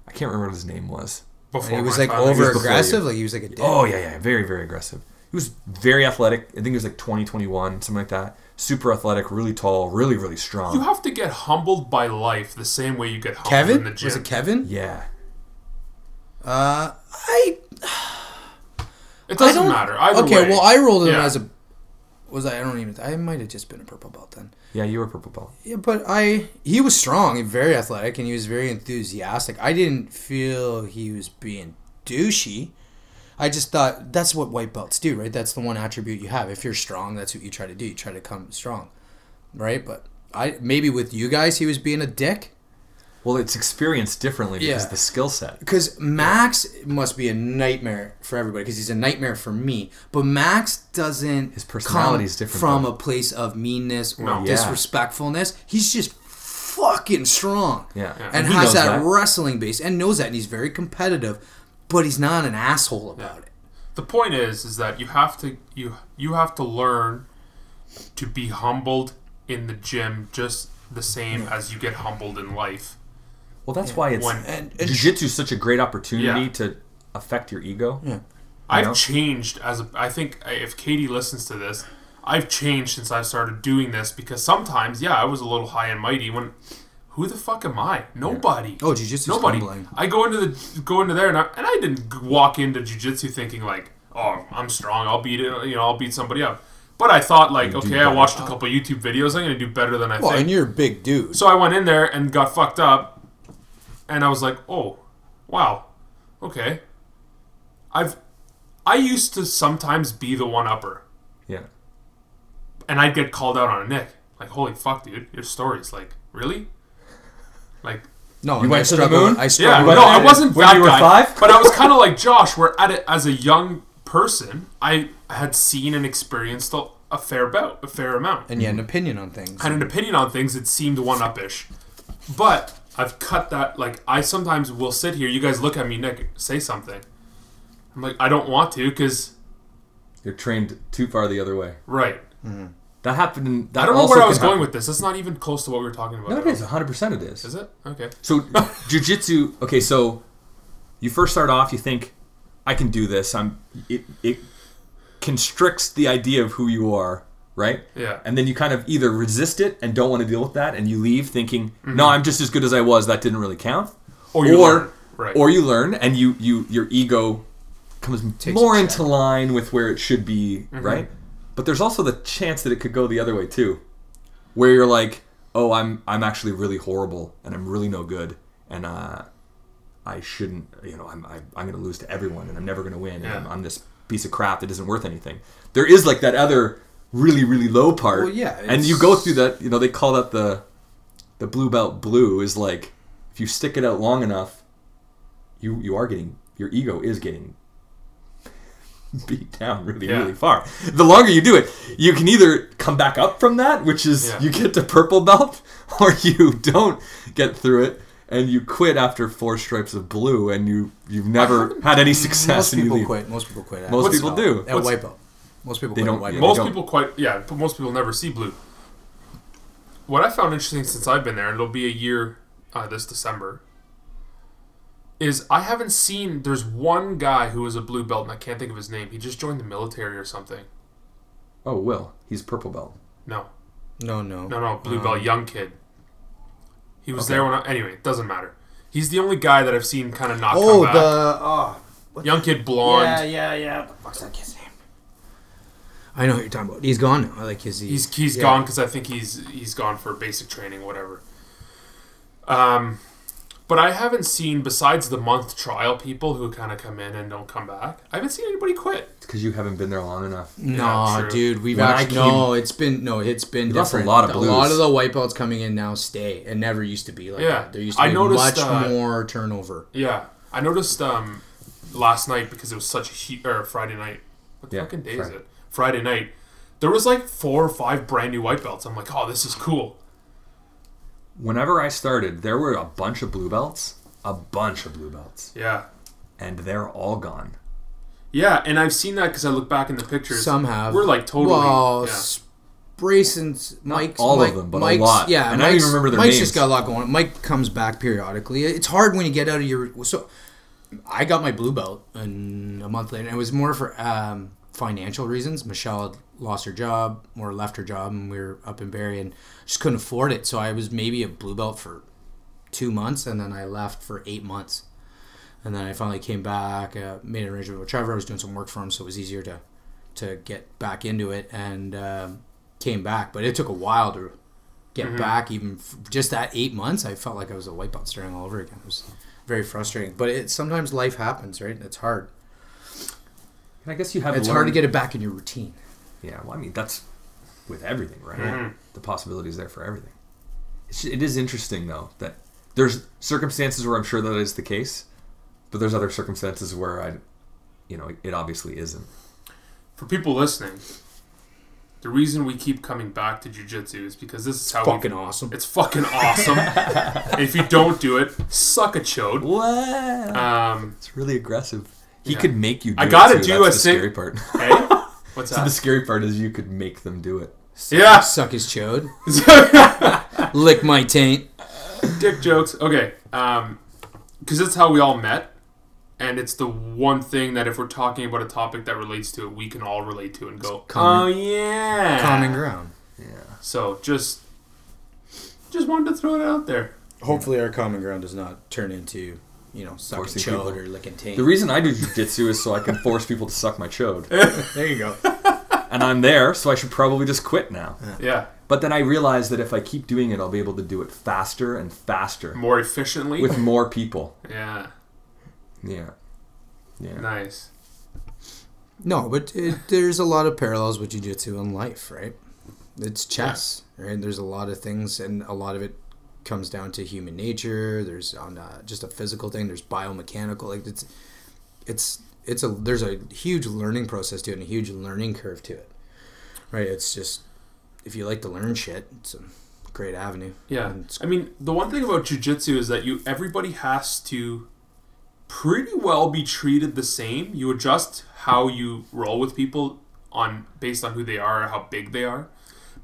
I can't remember what his name was.
before
He was
my
like over aggressive, like he was like a dick.
Oh yeah, yeah, very, very aggressive. He was very athletic. I think he was like 20, 21, something like that. Super athletic, really tall, really, really strong.
you have to get humbled by life the same way you get humbled
Kevin
in the gym
was it Kevin?
yeah,
Uh, I
it doesn't
I don't,
matter either
okay,
way.
well, I rolled him
Yeah.
as a. Was I? I don't even. I might have just been a purple belt then.
yeah. You were purple belt.
Yeah, but I. He was strong and very athletic, and he was very enthusiastic. I didn't feel he was being douchey. I just thought that's what white belts do, right? That's the one attribute you have. If you're strong, that's what you try to do. You try to come strong, right? But I maybe with you guys, he was being a dick.
Well, it's experienced differently because
Yeah.
of the skill set.
Because Max must be a nightmare for everybody because he's a nightmare for me. But Max doesn't
His personality
come
is different,
from
though.
a place of meanness or
No.
Yeah.
disrespectfulness. He's just fucking strong.
Yeah,
Yeah.
And
he
has
knows
that, wrestling base and knows that and he's very competitive, but he's not an asshole about it.
the point is is that you have to you you have to learn to be humbled in the gym just the same as you get humbled in life
Well, that's why it's
When-
And, and
jiu-jitsu is such a great opportunity
Yeah.
to affect your ego.
Yeah.
i've
know?
changed as a, i think if katie listens to this i've changed since i started doing this because sometimes yeah i was a little high and mighty when who the fuck am i nobody
Oh, jiu-jitsu's
nobody
humbling.
i go into the go into there and I, and I didn't walk into jiu-jitsu thinking like oh i'm strong i'll beat it you know i'll beat somebody up but i thought like
do
okay i watched a couple youtube videos i'm gonna do better than i thought.
well,
think
and you're a big dude.
So I went in there and got fucked up, and I was like, "Oh, wow, okay." I've I used to sometimes be the one upper,
Yeah.
and I'd get called out on a nick. Like, holy fuck, dude, your story's like, really? Like
No,
You
I
went to the moon?
I
Yeah,
struggled.
went
no, I
it
wasn't
when
that
you were
guy.
five?
But I was kind of like Josh, where at it as a young person, I had seen and experienced a, a fair bout, a fair amount.
and you had an opinion on things.
had an opinion on things that seemed one upish. But I've cut that. Like I sometimes will sit here. You guys look at me, Nick, say something. I'm like, I don't want to, because
You're trained too far the other way.
right. Mm-hmm.
That happened. In, that
I don't know where I
can
was going with this. That's not even close to what we were talking about.
No,
at
it
all.
is 100. percent It is.
Is it? Okay.
So jujitsu. Okay, so you first start off, you think, I can do this. I'm. It it constricts the idea of who you are, right?
Yeah.
And then you kind of either resist it and don't want to deal with that, and you leave thinking,
Mm-hmm.
no, I'm just as good as I was. That didn't really count.
Or you learn. Right.
or you learn, and you you your ego comes
Takes
more into line with where it should be,
Mm-hmm.
right? But there's also the chance that it could go the other way too, where you're like, oh, I'm I'm actually really horrible, and I'm really no good, and uh, I shouldn't, you know, I'm I, I'm going to lose to everyone, and I'm never going to win, and I'm, I'm this piece of crap that isn't worth anything. There is like that other really really low part,
Well, yeah,
and you go through that. You know, they call that the the blue belt blue is like if you stick it out long enough, you you are getting your ego is getting beat down really
Yeah.
really far. The longer you do it, you can either come back up from that, which is
Yeah.
you get to purple belt, or you don't get through it and you quit after four stripes of blue and you you've never had any success
Most
and you
people
leave.
quit. Most people quit. At
Most people do.
At
What's-
white belt. Most people
They don't-
white
yeah,
most
don't.
people quite yeah but most people never see blue what i found interesting since i've been there and it'll be a year uh, this december is i haven't seen there's one guy who is a blue belt and i can't think of his name he just joined the military or something
Oh, Will, he's purple belt.
no
No, no,
no no blue
Um,
belt young kid he was
Okay.
there when I, anyway it doesn't matter he's the only guy that i've seen kind of not
Oh,
come back
the oh,
young kid blonde
yeah, yeah, yeah. What the fuck's that kid's name? I know what you're talking about. He's gone now. Like is he?
He's he's
yeah.
gone because I think he's he's gone for basic training, whatever. Um, but I haven't seen besides the month trial people who kind of come in and don't come back. I haven't seen anybody quit.
Because you haven't been there long enough.
No,
Yeah,
dude, we've
When
actually
came-
no. It's been no. It's been
lost a lot of
a lot of the white belts coming in now stay. It never used to be like
Yeah.
that. There used to
I
be
noticed,
much
uh,
more turnover.
Yeah, I noticed um last night because it was such a heat or Friday night. What
Yeah,
fucking day is it? Friday night. There was like four or five brand new white belts. I'm like, oh, this is cool.
Whenever I started, there were a bunch of blue belts, a bunch of blue belts,
Yeah.
and they're all gone.
Yeah, and I've seen that because I look back in the pictures.
Some have.
We're like totally.
Well,
yeah.
Brayson's Mike's
all of them, but a
Mike's,
lot.
Yeah,
And I don't even
Mike's-
remember their
Mike's
names.
just got a lot going. on. Mike comes back periodically. It's hard when you get out of your so. I got my blue belt and a month later. and It was more for um, financial reasons. Michelle had lost her job or left her job, and we were up in Barrie and just couldn't afford it. So I was maybe a blue belt for two months, and then I left for eight months. And then I finally came back, uh, made an arrangement with Trevor. I was doing some work for him, so it was easier to to get back into it, and um, came back. But it took a while to get back. Even f- just that eight months, I felt like I was a white belt starting all over again. It was very frustrating. But it sometimes life happens, right? It's hard.
And I guess you have.
It's hard to get it back in your routine.
Yeah, well, I mean that's with everything, right?
Mhm.
The possibilities there for everything. It's, it is interesting though that there's circumstances where I'm sure that is the case, but there's other circumstances where I, you know, it obviously isn't.
For people listening, the reason we keep coming back to jujitsu is because this is how
Fucking
we,
awesome.
It's fucking awesome. if you don't do it, suck a chode.
What?
Um,
it's really aggressive. He
yeah.
could make you. Do
I gotta
it too.
do
That's
a
the
sing-
scary part.
hey, what's
so the scary part is you could make them do it.
Yeah,
Suck his chode. Lick my taint.
dick jokes. Okay, um, because that's how we all met, and it's the one thing that if we're talking about a topic that relates to it, we can all relate to and go,
common-
oh yeah,
Common ground.
Yeah.
So just, just wanted to throw it out there.
Hopefully, our common ground does not turn into, you know, sucking
Forcing
chode
people.
or licking taint.
The reason I do jujitsu is so I can force people to suck my chode,
there you go.
and I'm there, so I should probably just quit now.
Yeah,
But then I realize that if I keep doing it, I'll be able to do it faster and faster
more efficiently.
with more people.
yeah,
Yeah. Yeah.
nice.
No, but it, there's a lot of parallels with jiu-jitsu in life, right? It's chess, right? There's a lot of things, and a lot of it comes down to human nature. There's on uh, just a physical thing. There's biomechanical. Like it's it's it's a there's a huge learning process to it and a huge learning curve to it. Right. It's just if you like to learn shit, it's a great avenue.
Yeah, I mean, the one thing about jujitsu is that you everybody has to pretty well be treated the same. You adjust how you roll with people on based on who they are or how big they are.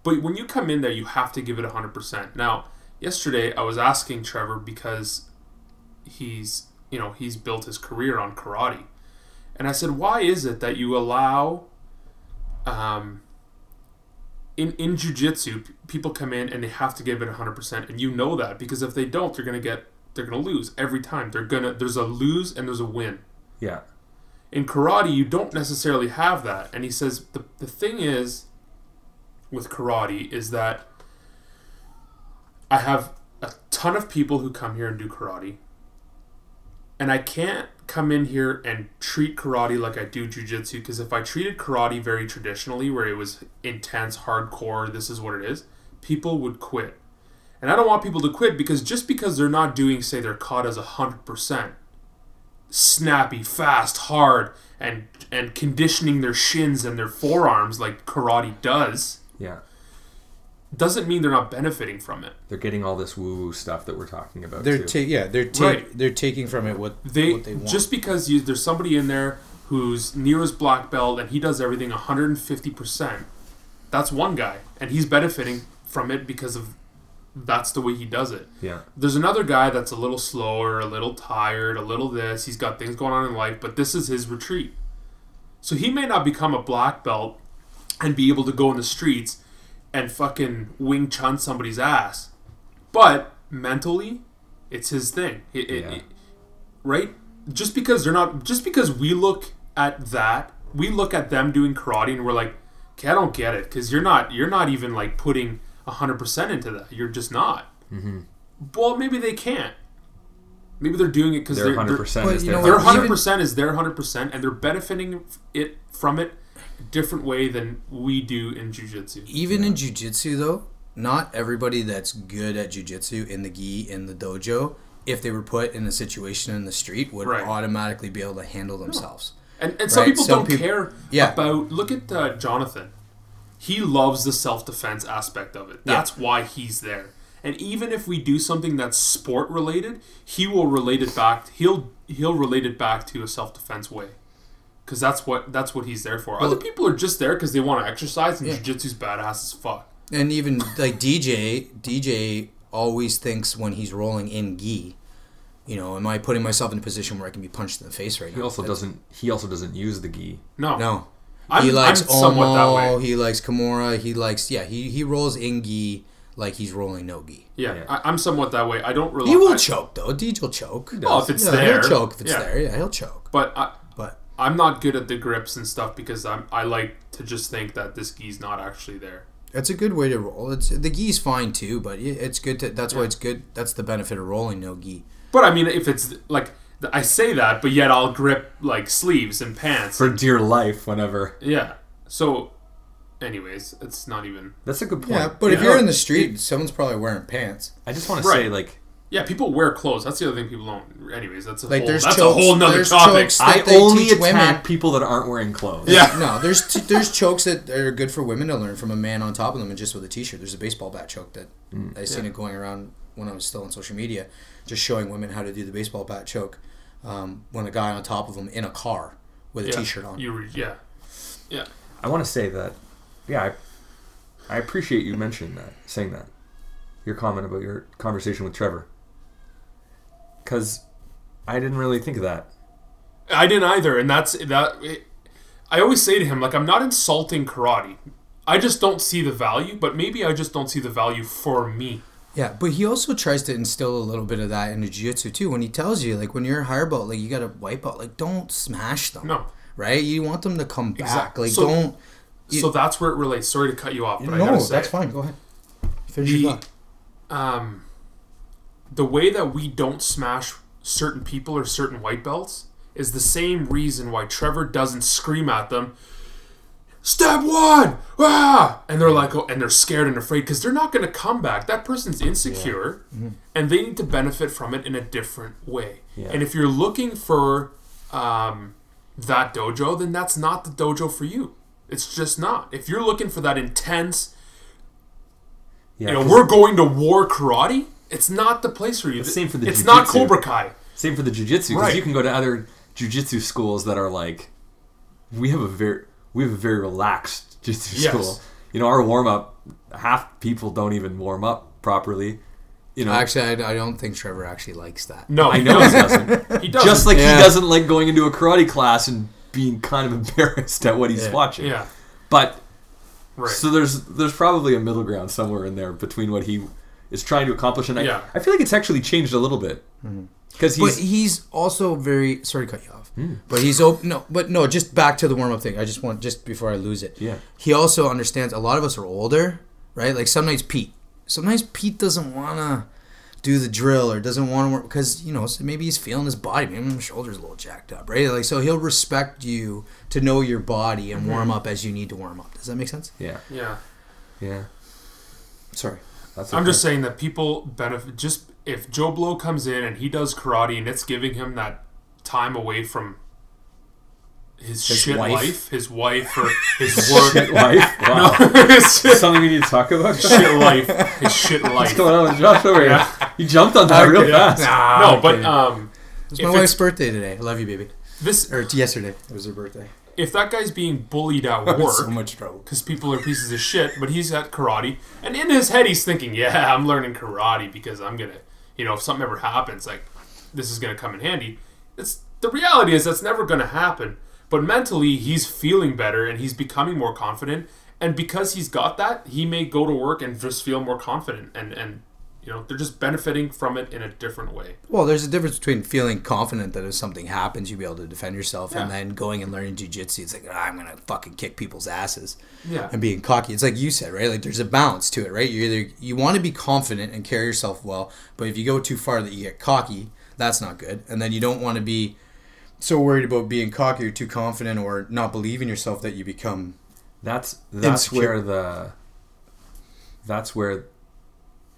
But when you come in there, you have to give it 100%. Now, yesterday I was asking Trevor because he's, you know, he's built his career on karate. And I said, "Why is it that you allow um in in jujitsu, p- people come in and they have to give it 100%, and you know that because if they don't, they're going to get they're to lose every time. They're to there's a lose and there's a win.
Yeah.
In karate, you don't necessarily have that. And he says the the thing is with karate is that I have a ton of people who come here and do karate. And I can't come in here and treat karate like I do jujitsu because if I treated karate very traditionally, where it was intense, hardcore, this is what it is, people would quit. And I don't want people to quit because just because they're not doing, say, their katas hundred percent, snappy, fast, hard, and and conditioning their shins and their forearms like karate does,
Yeah.
Doesn't mean they're not benefiting from it.
They're getting all this woo woo stuff that we're talking about.
they're
too.
ta- yeah they're ta-
Right.
they're taking from it what
They,
what they want.
just because you, there's somebody in there who's near his black belt and he does everything 150%. That's one guy, and he's benefiting from it because of that's the way he does it.
yeah.
There's another guy that's a little slower, a little tired, a little this. He's got things going on in life, but this is his retreat. So he may not become a black belt and be able to go in the streets and fucking wing chun somebody's ass. But mentally, it's his thing. It- it-
Yeah.
it- right? Just because they're not, just because we look at that, we look at them doing karate and we're like, okay, I don't get it because you're not, you're not even like putting hundred percent into that. You're just not. Mm-hmm. Well, maybe they can't. Maybe they're doing it because they're,
hundred percent
But
is their
know
their
what,
hundred
even-
percent is their hundred percent, and they're benefiting it from it a different way than we do in jujitsu.
even in jujitsu though, not everybody that's good at jujitsu in the gi in the dojo, if they were put in a situation in the street, would
Right.
automatically be able to handle themselves.
And, and some people
some
don't
peop-
care
Yeah.
about. Look at uh, Jonathan. He loves the self defense aspect of it.
Yeah.
That's why he's there. And even if we do something that's sport related, he will relate it back. He'll he'll relate it back to a self defense way, because that's what that's what he's there for. Other people are just there because they want to exercise, and
Yeah.
jiu-jitsu's badass as fuck.
And even like DJ, DJ always thinks when he's rolling in gi, you know, am I putting myself in a position where I can be punched in the face right now?
He also
That's-
doesn't. He also doesn't use the gi.
No,
No.
I'm,
he likes
I'm somewhat that
Omo.
way.
He likes Kimura. He likes yeah. He he rolls in gi like he's rolling no gi.
Yeah,
Yeah.
I, I'm somewhat that way. I don't really.
He will
I,
choke though. DJ will choke.
Well, if it's
yeah,
there,
he'll choke if it's
yeah.
there. Yeah, he'll choke.
But I,
But
I'm not good at the grips and stuff because I'm I like to just think that this gi's not actually there.
That's a good way to roll. It's the gi's fine too, but it's good to. That's why it's good. That's the benefit of rolling no gi.
But I mean, if it's like I say that, but yet I'll grip like sleeves and pants.
For dear life, whenever.
yeah. So, anyways, it's not even.
That's a good point.
Yeah, but if you're in the street, someone's probably wearing pants.
I just want to say, like,
Yeah, people wear clothes. That's the other thing people don't. Anyways, that's a
Like,
whole.
there's
that's
chokes-
a whole nother topic.
I only
teach
attack
women-
people that aren't wearing clothes.
Yeah.
No, there's t- there's chokes that are good for women to learn from a man on top of them and just with a t-shirt. There's a baseball bat choke that I seen
Yeah.
it going around when I was still on social media, just showing women how to do the baseball bat choke um, when a guy on top of them in a car with a
yeah.
shirt on.
You re- yeah. Yeah.
I want to say that, yeah, I, I appreciate you mentioning that, saying that, your comment about your conversation with Trevor, because I didn't really think of that.
I didn't either, and that's that. It, I always say to him, like, I'm not insulting karate. I just don't see the value, but maybe I just don't see the value for me.
Yeah, but he also tries to instill a little bit of that into jiu-jitsu too. When he tells you, like, when you're a higher belt, like, you got to wipe out, like, don't smash them.
No.
Right? You want them to come back.
Exactly.
Like,
So-
don't. You-
so that's where it relates. Sorry to cut you off, but I
no,
gotta say
that's
it.
fine. Go ahead. Finish
The-
your thought.
um, the way that we don't smash certain people or certain white belts is the same reason why Trevor doesn't scream at them. step one, ah, and they're like, oh, and they're scared and afraid because they're not going to come back. That person's insecure, and they need to benefit from it in a different way.
Yeah.
And if you're looking for um, that dojo, then that's not the dojo for you. It's just not. If you're looking for that intense,
Yeah,
you know, we're going to war karate. It's not the place for you.
The same for the
It's not
jujitsu.
Cobra Kai.
Same for the jujitsu because
Right.
you can go to other jujitsu schools that are like, we have a very we have a very relaxed jujitsu
Yes.
school. You know, our warm up, half people don't even warm up properly. You know,
Actually, I, I don't think Trevor actually likes that.
No,
I know he
doesn't.
doesn't.
He doesn't.
Just like
Yeah.
he doesn't like going into a karate class and being kind of embarrassed at what he's
Yeah.
watching.
yeah,
But
right.
so there's there's probably a middle ground somewhere in there between what he is trying to accomplish, and I,
Yeah.
I feel like it's actually changed a little bit mm-hmm. because
But
he's
he's also very sorry to cut you off. Hmm. But he's open. No, but no. Just back to the warm up thing. I just want just before I lose it.
Yeah.
He also understands. A lot of us are older, right? Like sometimes Pete. Sometimes Pete doesn't wanna do the drill or doesn't want to work because you know maybe he's feeling his body. Maybe his shoulders a little jacked up, right? Like so he'll respect you to know your body and mm-hmm. warm up as you need to warm up. Does that make sense?
yeah
yeah.
yeah.
Sorry.
That's
I'm just saying that people benefit just if Joe Blow comes in and he does karate and it's giving him that time away from his,
His
shit
wife.
life, his wife or his work,
Shit life. Wow.
his shit
Something we need to talk about.
Shit life, his shit
What's
life.
going on with Josh over here? He jumped on that real fast.
Nah,
No, but
okay.
um,
It's
if
my
it's-
wife's birthday today. I love you, baby.
this
Or yesterday. It was her birthday.
If that guy's being bullied at
was so
work
much trouble.
because people are pieces of shit, but he's at karate, and in his head he's thinking, "Yeah, I'm learning karate because I'm gonna, you know, if something ever happens, like this is gonna come in handy." It's the reality is that's never gonna happen. But mentally, he's feeling better and he's becoming more confident, and because he's got that, he may go to work and just feel more confident, and and you know they're just benefiting from it in a different way.
Well, there's a difference between feeling confident that if something happens, you'll be able to defend yourself, and then going and learning jujitsu. It's like "Ah, I'm gonna fucking kick people's asses,
Yeah.
and being cocky. It's like you said, right? Like there's a balance to it, right? You either you want to be confident and carry yourself well, but if you go too far that you get cocky, that's not good. And then you don't want to be so worried about being cocky or too confident or not believing yourself that you become
That's that's
Insecure.
where the that's where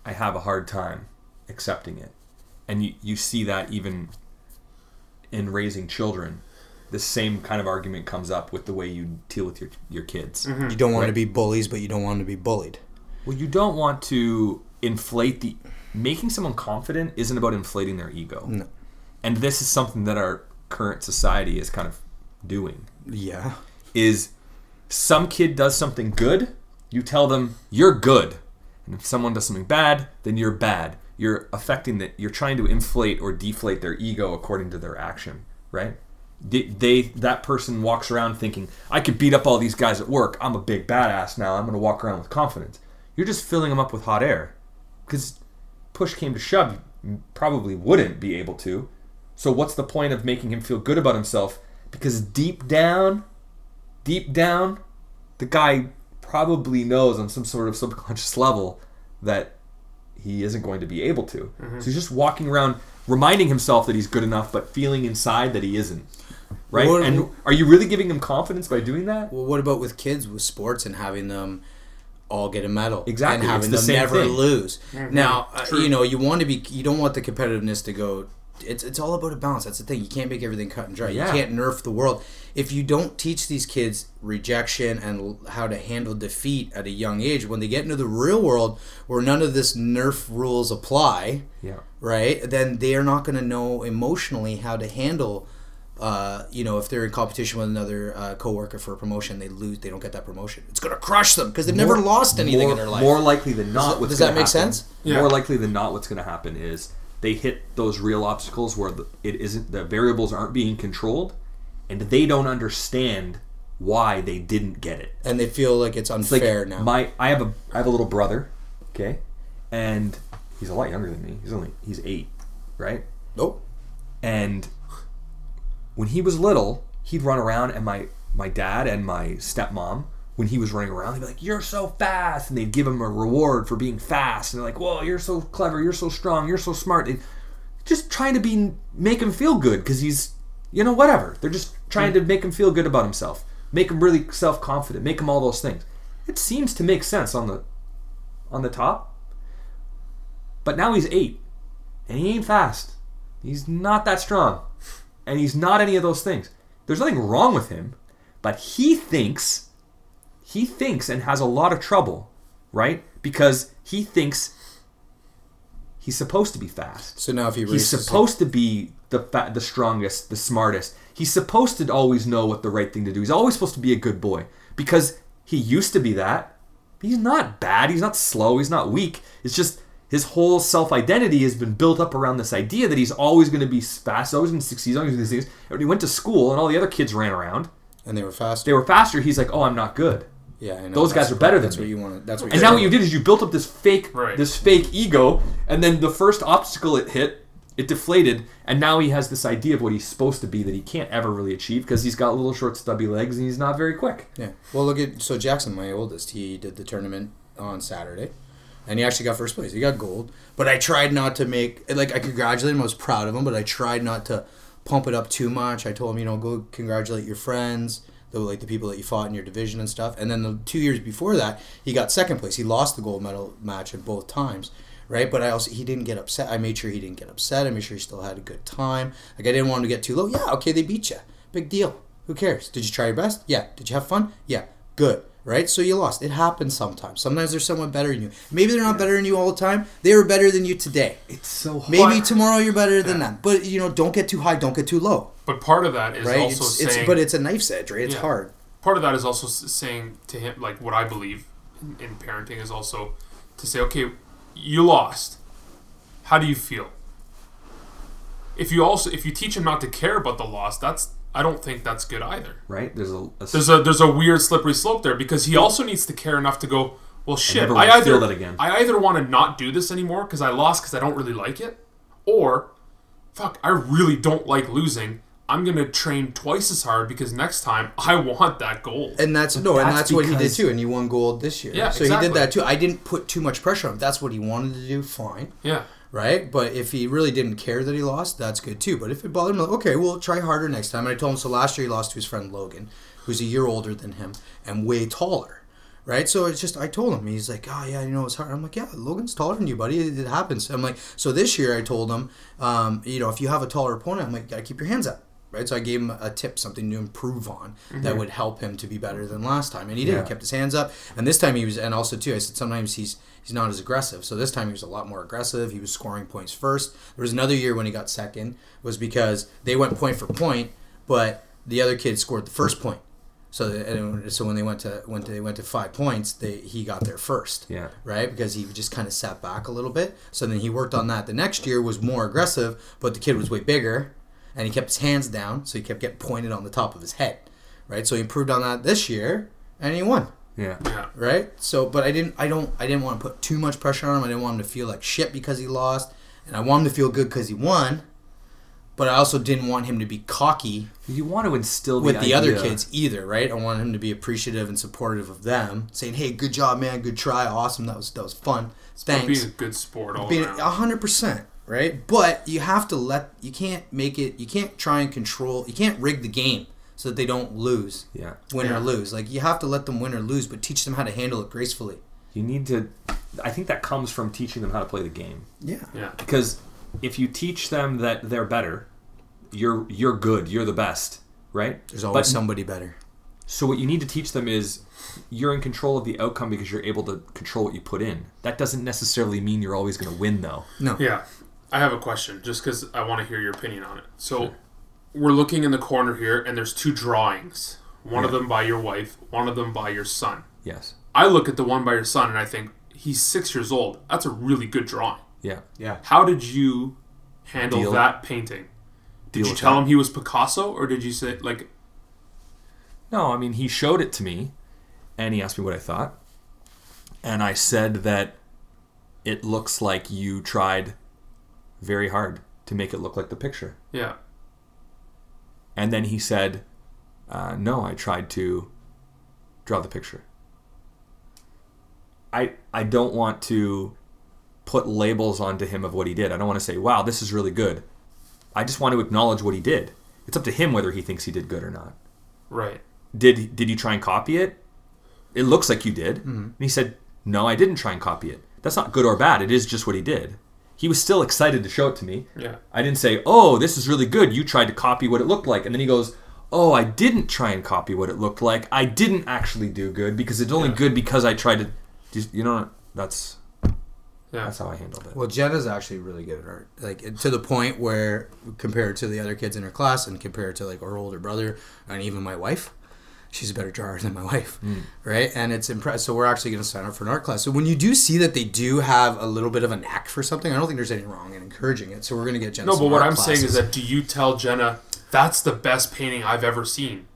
I have a hard time accepting it. And you, you see that even in raising children. The same kind of argument comes up with the way you deal with your your kids. Mm-hmm.
you don't want to be bullies, but you don't want to be bullied.
Well, you don't want to inflate the making someone confident isn't about inflating their ego.
No.
And this is something that our current society is kind of doing.
Yeah.
is some kid does something good, you tell them you're good. And if someone does something bad, then you're bad. You're affecting that. You're trying to inflate or deflate their ego according to their action, right? They, they that person walks around thinking I could beat up all these guys at work. I'm a big badass now. I'm going to walk around with confidence. You're just filling them up with hot air, because push came to shove, probably wouldn't be able to. So what's the point of making him feel good about himself? Because deep down, deep down, the guy probably knows on some sort of subconscious level that he isn't going to be able to. So he's just walking around reminding himself that he's good enough, but feeling inside that he isn't. Right?
What-
and are you really giving him confidence by doing that?
Well, what about with kids with sports and having them all get a medal
Exactly,
and having
the
them never
thing.
lose?
Mm-hmm.
Now, uh, you know, you want to be, you don't want the competitiveness to go. It's it's all about a balance. That's the thing. You can't make everything cut and dry.
Yeah.
You can't nerf the world. If you don't teach these kids rejection and l- how to handle defeat at a young age, when they get into the real world where none of this nerf rules apply,
Yeah.
right? Then they are not going to know emotionally how to handle. Uh, you know, if they're in competition with another uh, coworker for a promotion, they lose. They don't get that promotion. It's going to crush them because they've never lost anything
more,
in their life.
More likely than not,
that-
what's
does that make
happen-
sense?
Yeah.
More likely than not, what's going to happen is they hit those real obstacles where it isn't the variables aren't being controlled, and they don't understand why they didn't get it.
and they feel like it's
It's like
unfair now.
my I have a I have a little brother, okay, and he's a lot younger than me. He's only he's eight, right?
nope.
And when he was little, he'd run around, and my my dad and my stepmom, when he was running around, they'd be like, "You're so fast," and they'd give him a reward for being fast, and they're like, "Whoa, you're so clever, you're so strong, you're so smart." And just trying to be make him feel good because he's, you know, whatever. They're just trying to make him feel good about himself. make him really self-confident, make him all those things. It seems to make sense on the on the top. But now he's 8 and he ain't fast. He's not that strong. And he's not any of those things. There's nothing wrong with him, but he thinks he thinks and has a lot of trouble, right? Because he thinks he's supposed to be fast.
So now if he
He's supposed to be the fa- the strongest, the smartest. He's supposed to always know what the right thing to do. He's always supposed to be a good boy because he used to be that. He's not bad. He's not slow. He's not weak. It's just his whole self identity has been built up around this idea that he's always going to be fast, always going to succeed, always going to succeed. And when he went to school and all the other kids ran around,
and they were fast.
they were faster. He's like, oh, I'm not good.
Yeah, I know.
Those guys are better than
That's
me.
what you want. That's what.
And now what you did is you built up this fake,
Right.
this fake ego, and then the first obstacle it hit, it deflated, and now he has this idea of what he's supposed to be that he can't ever really achieve because he's got little short stubby legs and he's not very quick.
Yeah. Well, look at so Jackson, my oldest. He did the tournament on Saturday, and he actually got first place. He got gold. But I tried not to make like I congratulated him. I was proud of him, but I tried not to pump it up too much. I told him, you know, go congratulate your friends, the like the people that you fought in your division and stuff. And then the two years before that, he got second place. He lost the gold medal match at both times. Right, but I also he didn't get upset. I made sure he didn't get upset. I made sure he still had a good time. Like I didn't want him to get too low. Yeah, okay, they beat you. Big deal. Who cares? Did you try your best? Yeah. Did you have fun? Yeah. Good. Right? So you lost. It happens sometimes. Sometimes there's someone better than you. Maybe they're not better than you all the time. They were better than you today.
It's so hard.
Maybe tomorrow you're better than them. But you know, don't get too high, don't get too low.
But part of that is
Right?
also
It's,
saying.
it's but it's a knife's edge, right? It's
Yeah.
hard.
part of that is also saying to him like what I believe in, in parenting is also to say, okay, you lost. How do you feel? If you also if you teach him not to care about the loss, that's I don't think that's good either.
right? There's a, a
There's a there's a weird slippery slope there because he also needs to care enough to go. Well, shit. I
feel
either
that again.
I either want to not do this anymore because I lost because I don't really like it, or fuck, I really don't like losing. I'm gonna train twice as hard because next time I want that gold.
And that's no, and
that's
that's what he did too, and he won gold this year.
Yeah,
so he did that too. I didn't put too much pressure on him. That's what he wanted to do, fine.
Yeah.
right? But if he really didn't care that he lost, that's good too. But if it bothered him, like, okay, well, try harder next time. And I told him so. Last year, he lost to his friend Logan, who's a year older than him and way taller, right? So it's just I told him. He's like, oh yeah, you know, it's hard. I'm like, yeah, Logan's taller than you, buddy. It, it happens. I'm like, so this year I told him, um, you know, if you have a taller opponent, I'm like, gotta keep your hands up. Right, so I gave him a tip, something to improve on that mm-hmm. would help him to be better than last time, and he did.
Yeah.
He kept his hands up, and this time he was, and also too, I said sometimes he's he's not as aggressive. So this time he was a lot more aggressive. He was scoring points first. There was another year when he got second was because they went point for point, but the other kid scored the first point. So the, so when they went to when they went to five points, they he got there first.
Yeah.
Right, because he just kind of sat back a little bit. So then he worked on that. The next year was more aggressive, but the kid was way bigger, and he kept his hands down, so he kept getting pointed on the top of his head. Right, so he improved on that this year, and he won
yeah.
Yeah.
right? So, but I didn't, I don't, I didn't want to put too much pressure on him. I didn't want him to feel like shit because he lost, and I want him to feel good because he won. But I also didn't want him to be cocky
You want to instill
with the other kids either, right? I want him to be appreciative and supportive of them, saying, "Hey, good job, man, good try, awesome, that was that was fun, thanks."
Being a good sport all
being
around.
a hundred percent right but you have to let you can't make it you can't try and control you can't rig the game so that they don't lose
Yeah.
win
Yeah.
or lose like you have to let them win or lose but teach them how to handle it gracefully
You need to. I think that comes from teaching them how to play the game.
yeah
yeah.
Because if you teach them that they're better, you're you're good, you're the best, right?
there's always
But-
somebody better
So what you need to teach them is you're in control of the outcome because you're able to control what you put in. That doesn't necessarily mean you're always going to win, though.
no
Yeah. I have a question just because I want to hear your opinion on it. So we're looking in the corner here, and there's two drawings. One of them by your wife, one of them by your son.
Yes.
I look at the one by your son and I think he's six years old. That's a really good drawing.
Yeah.
yeah
How did you handle
Deal-
that painting? Did
deal
you tell
that.
him he was Picasso, or did you say like,
No, I mean he showed it to me, and he asked me what I thought, and I said that it looks like you tried very hard to make it look like the picture.
yeah,
And then he said, uh, "No, I tried to draw the picture." I I don't want to put labels onto him of what he did. I don't want to say, "Wow, this is really good." I just want to acknowledge what he did. It's up to him whether he thinks he did good or not.
right,
did did you try and copy it? It looks like you did. And he said, no, I didn't try and copy it. That's not good or bad. It is just what he did. He was still excited to show it to me.
Yeah.
I didn't say, oh, this is really good. You tried to copy what it looked like. And then he goes, oh, I didn't try and copy what it looked like. I didn't actually do good because it's only
Yeah.
good because I tried to. Just, you know, that's
Yeah.
that's how I handled it.
Well, Jenna's actually really good at art. Like to the point where, compared to the other kids in her class, and compared to like her older brother, and even my wife, she's a better drawer than my wife, hmm. right? And it's impressive. So we're actually going to sign up for an art class. So when you do see that they do have a little bit of a knack for something, I don't think there's anything wrong in encouraging it. So we're going to get Jenna.
No, but what I'm saying is that do you tell Jenna that's the best painting I've ever seen?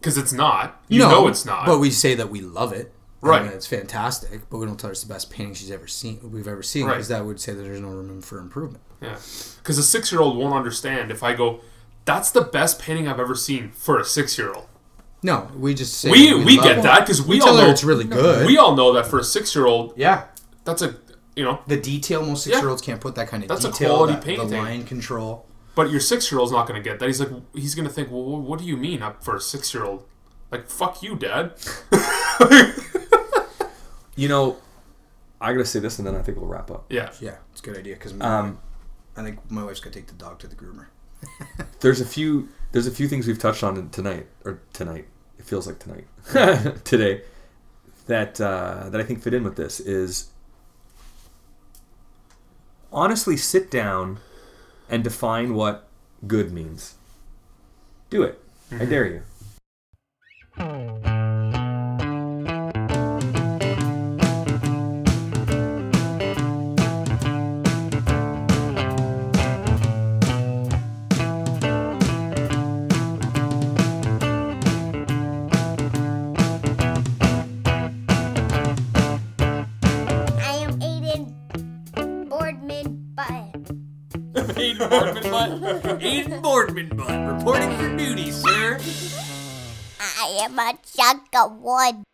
Because it's not. You
no,
know it's not.
But we say that we love it.
Right.
And it's fantastic, but we don't tell her it's the best painting she's ever seen. We've ever seen
Right.
because that would say that there's no room for improvement.
yeah. Because a six year old won't understand if I go, that's the best painting I've ever seen for a six year old.
No, we just say
We
that
we
love
get
it.
that because we,
We
all know
it's really good.
We all know that for a six year old,
Yeah,
that's a you know.
the detail most six year olds can't put that kind of
That's a
detail.
quality
that- The
painting.
line control.
But your six year old's not going to get that. He's like, he's going to think, well, what do you mean up for a six year old? Like, fuck you, dad.
You know, I gotta say this, and then I think we'll wrap up.
Yeah.
Yeah, it's a good idea because
Um,
I think my wife's gonna take the dog to the groomer.
there's a few there's a few things we've touched on tonight or tonight. It feels like tonight today that uh, that I think fit in with this is honestly sit down and define what good means. Do it. I dare you. Reporting for duty, sir.
I am a chunk of wood.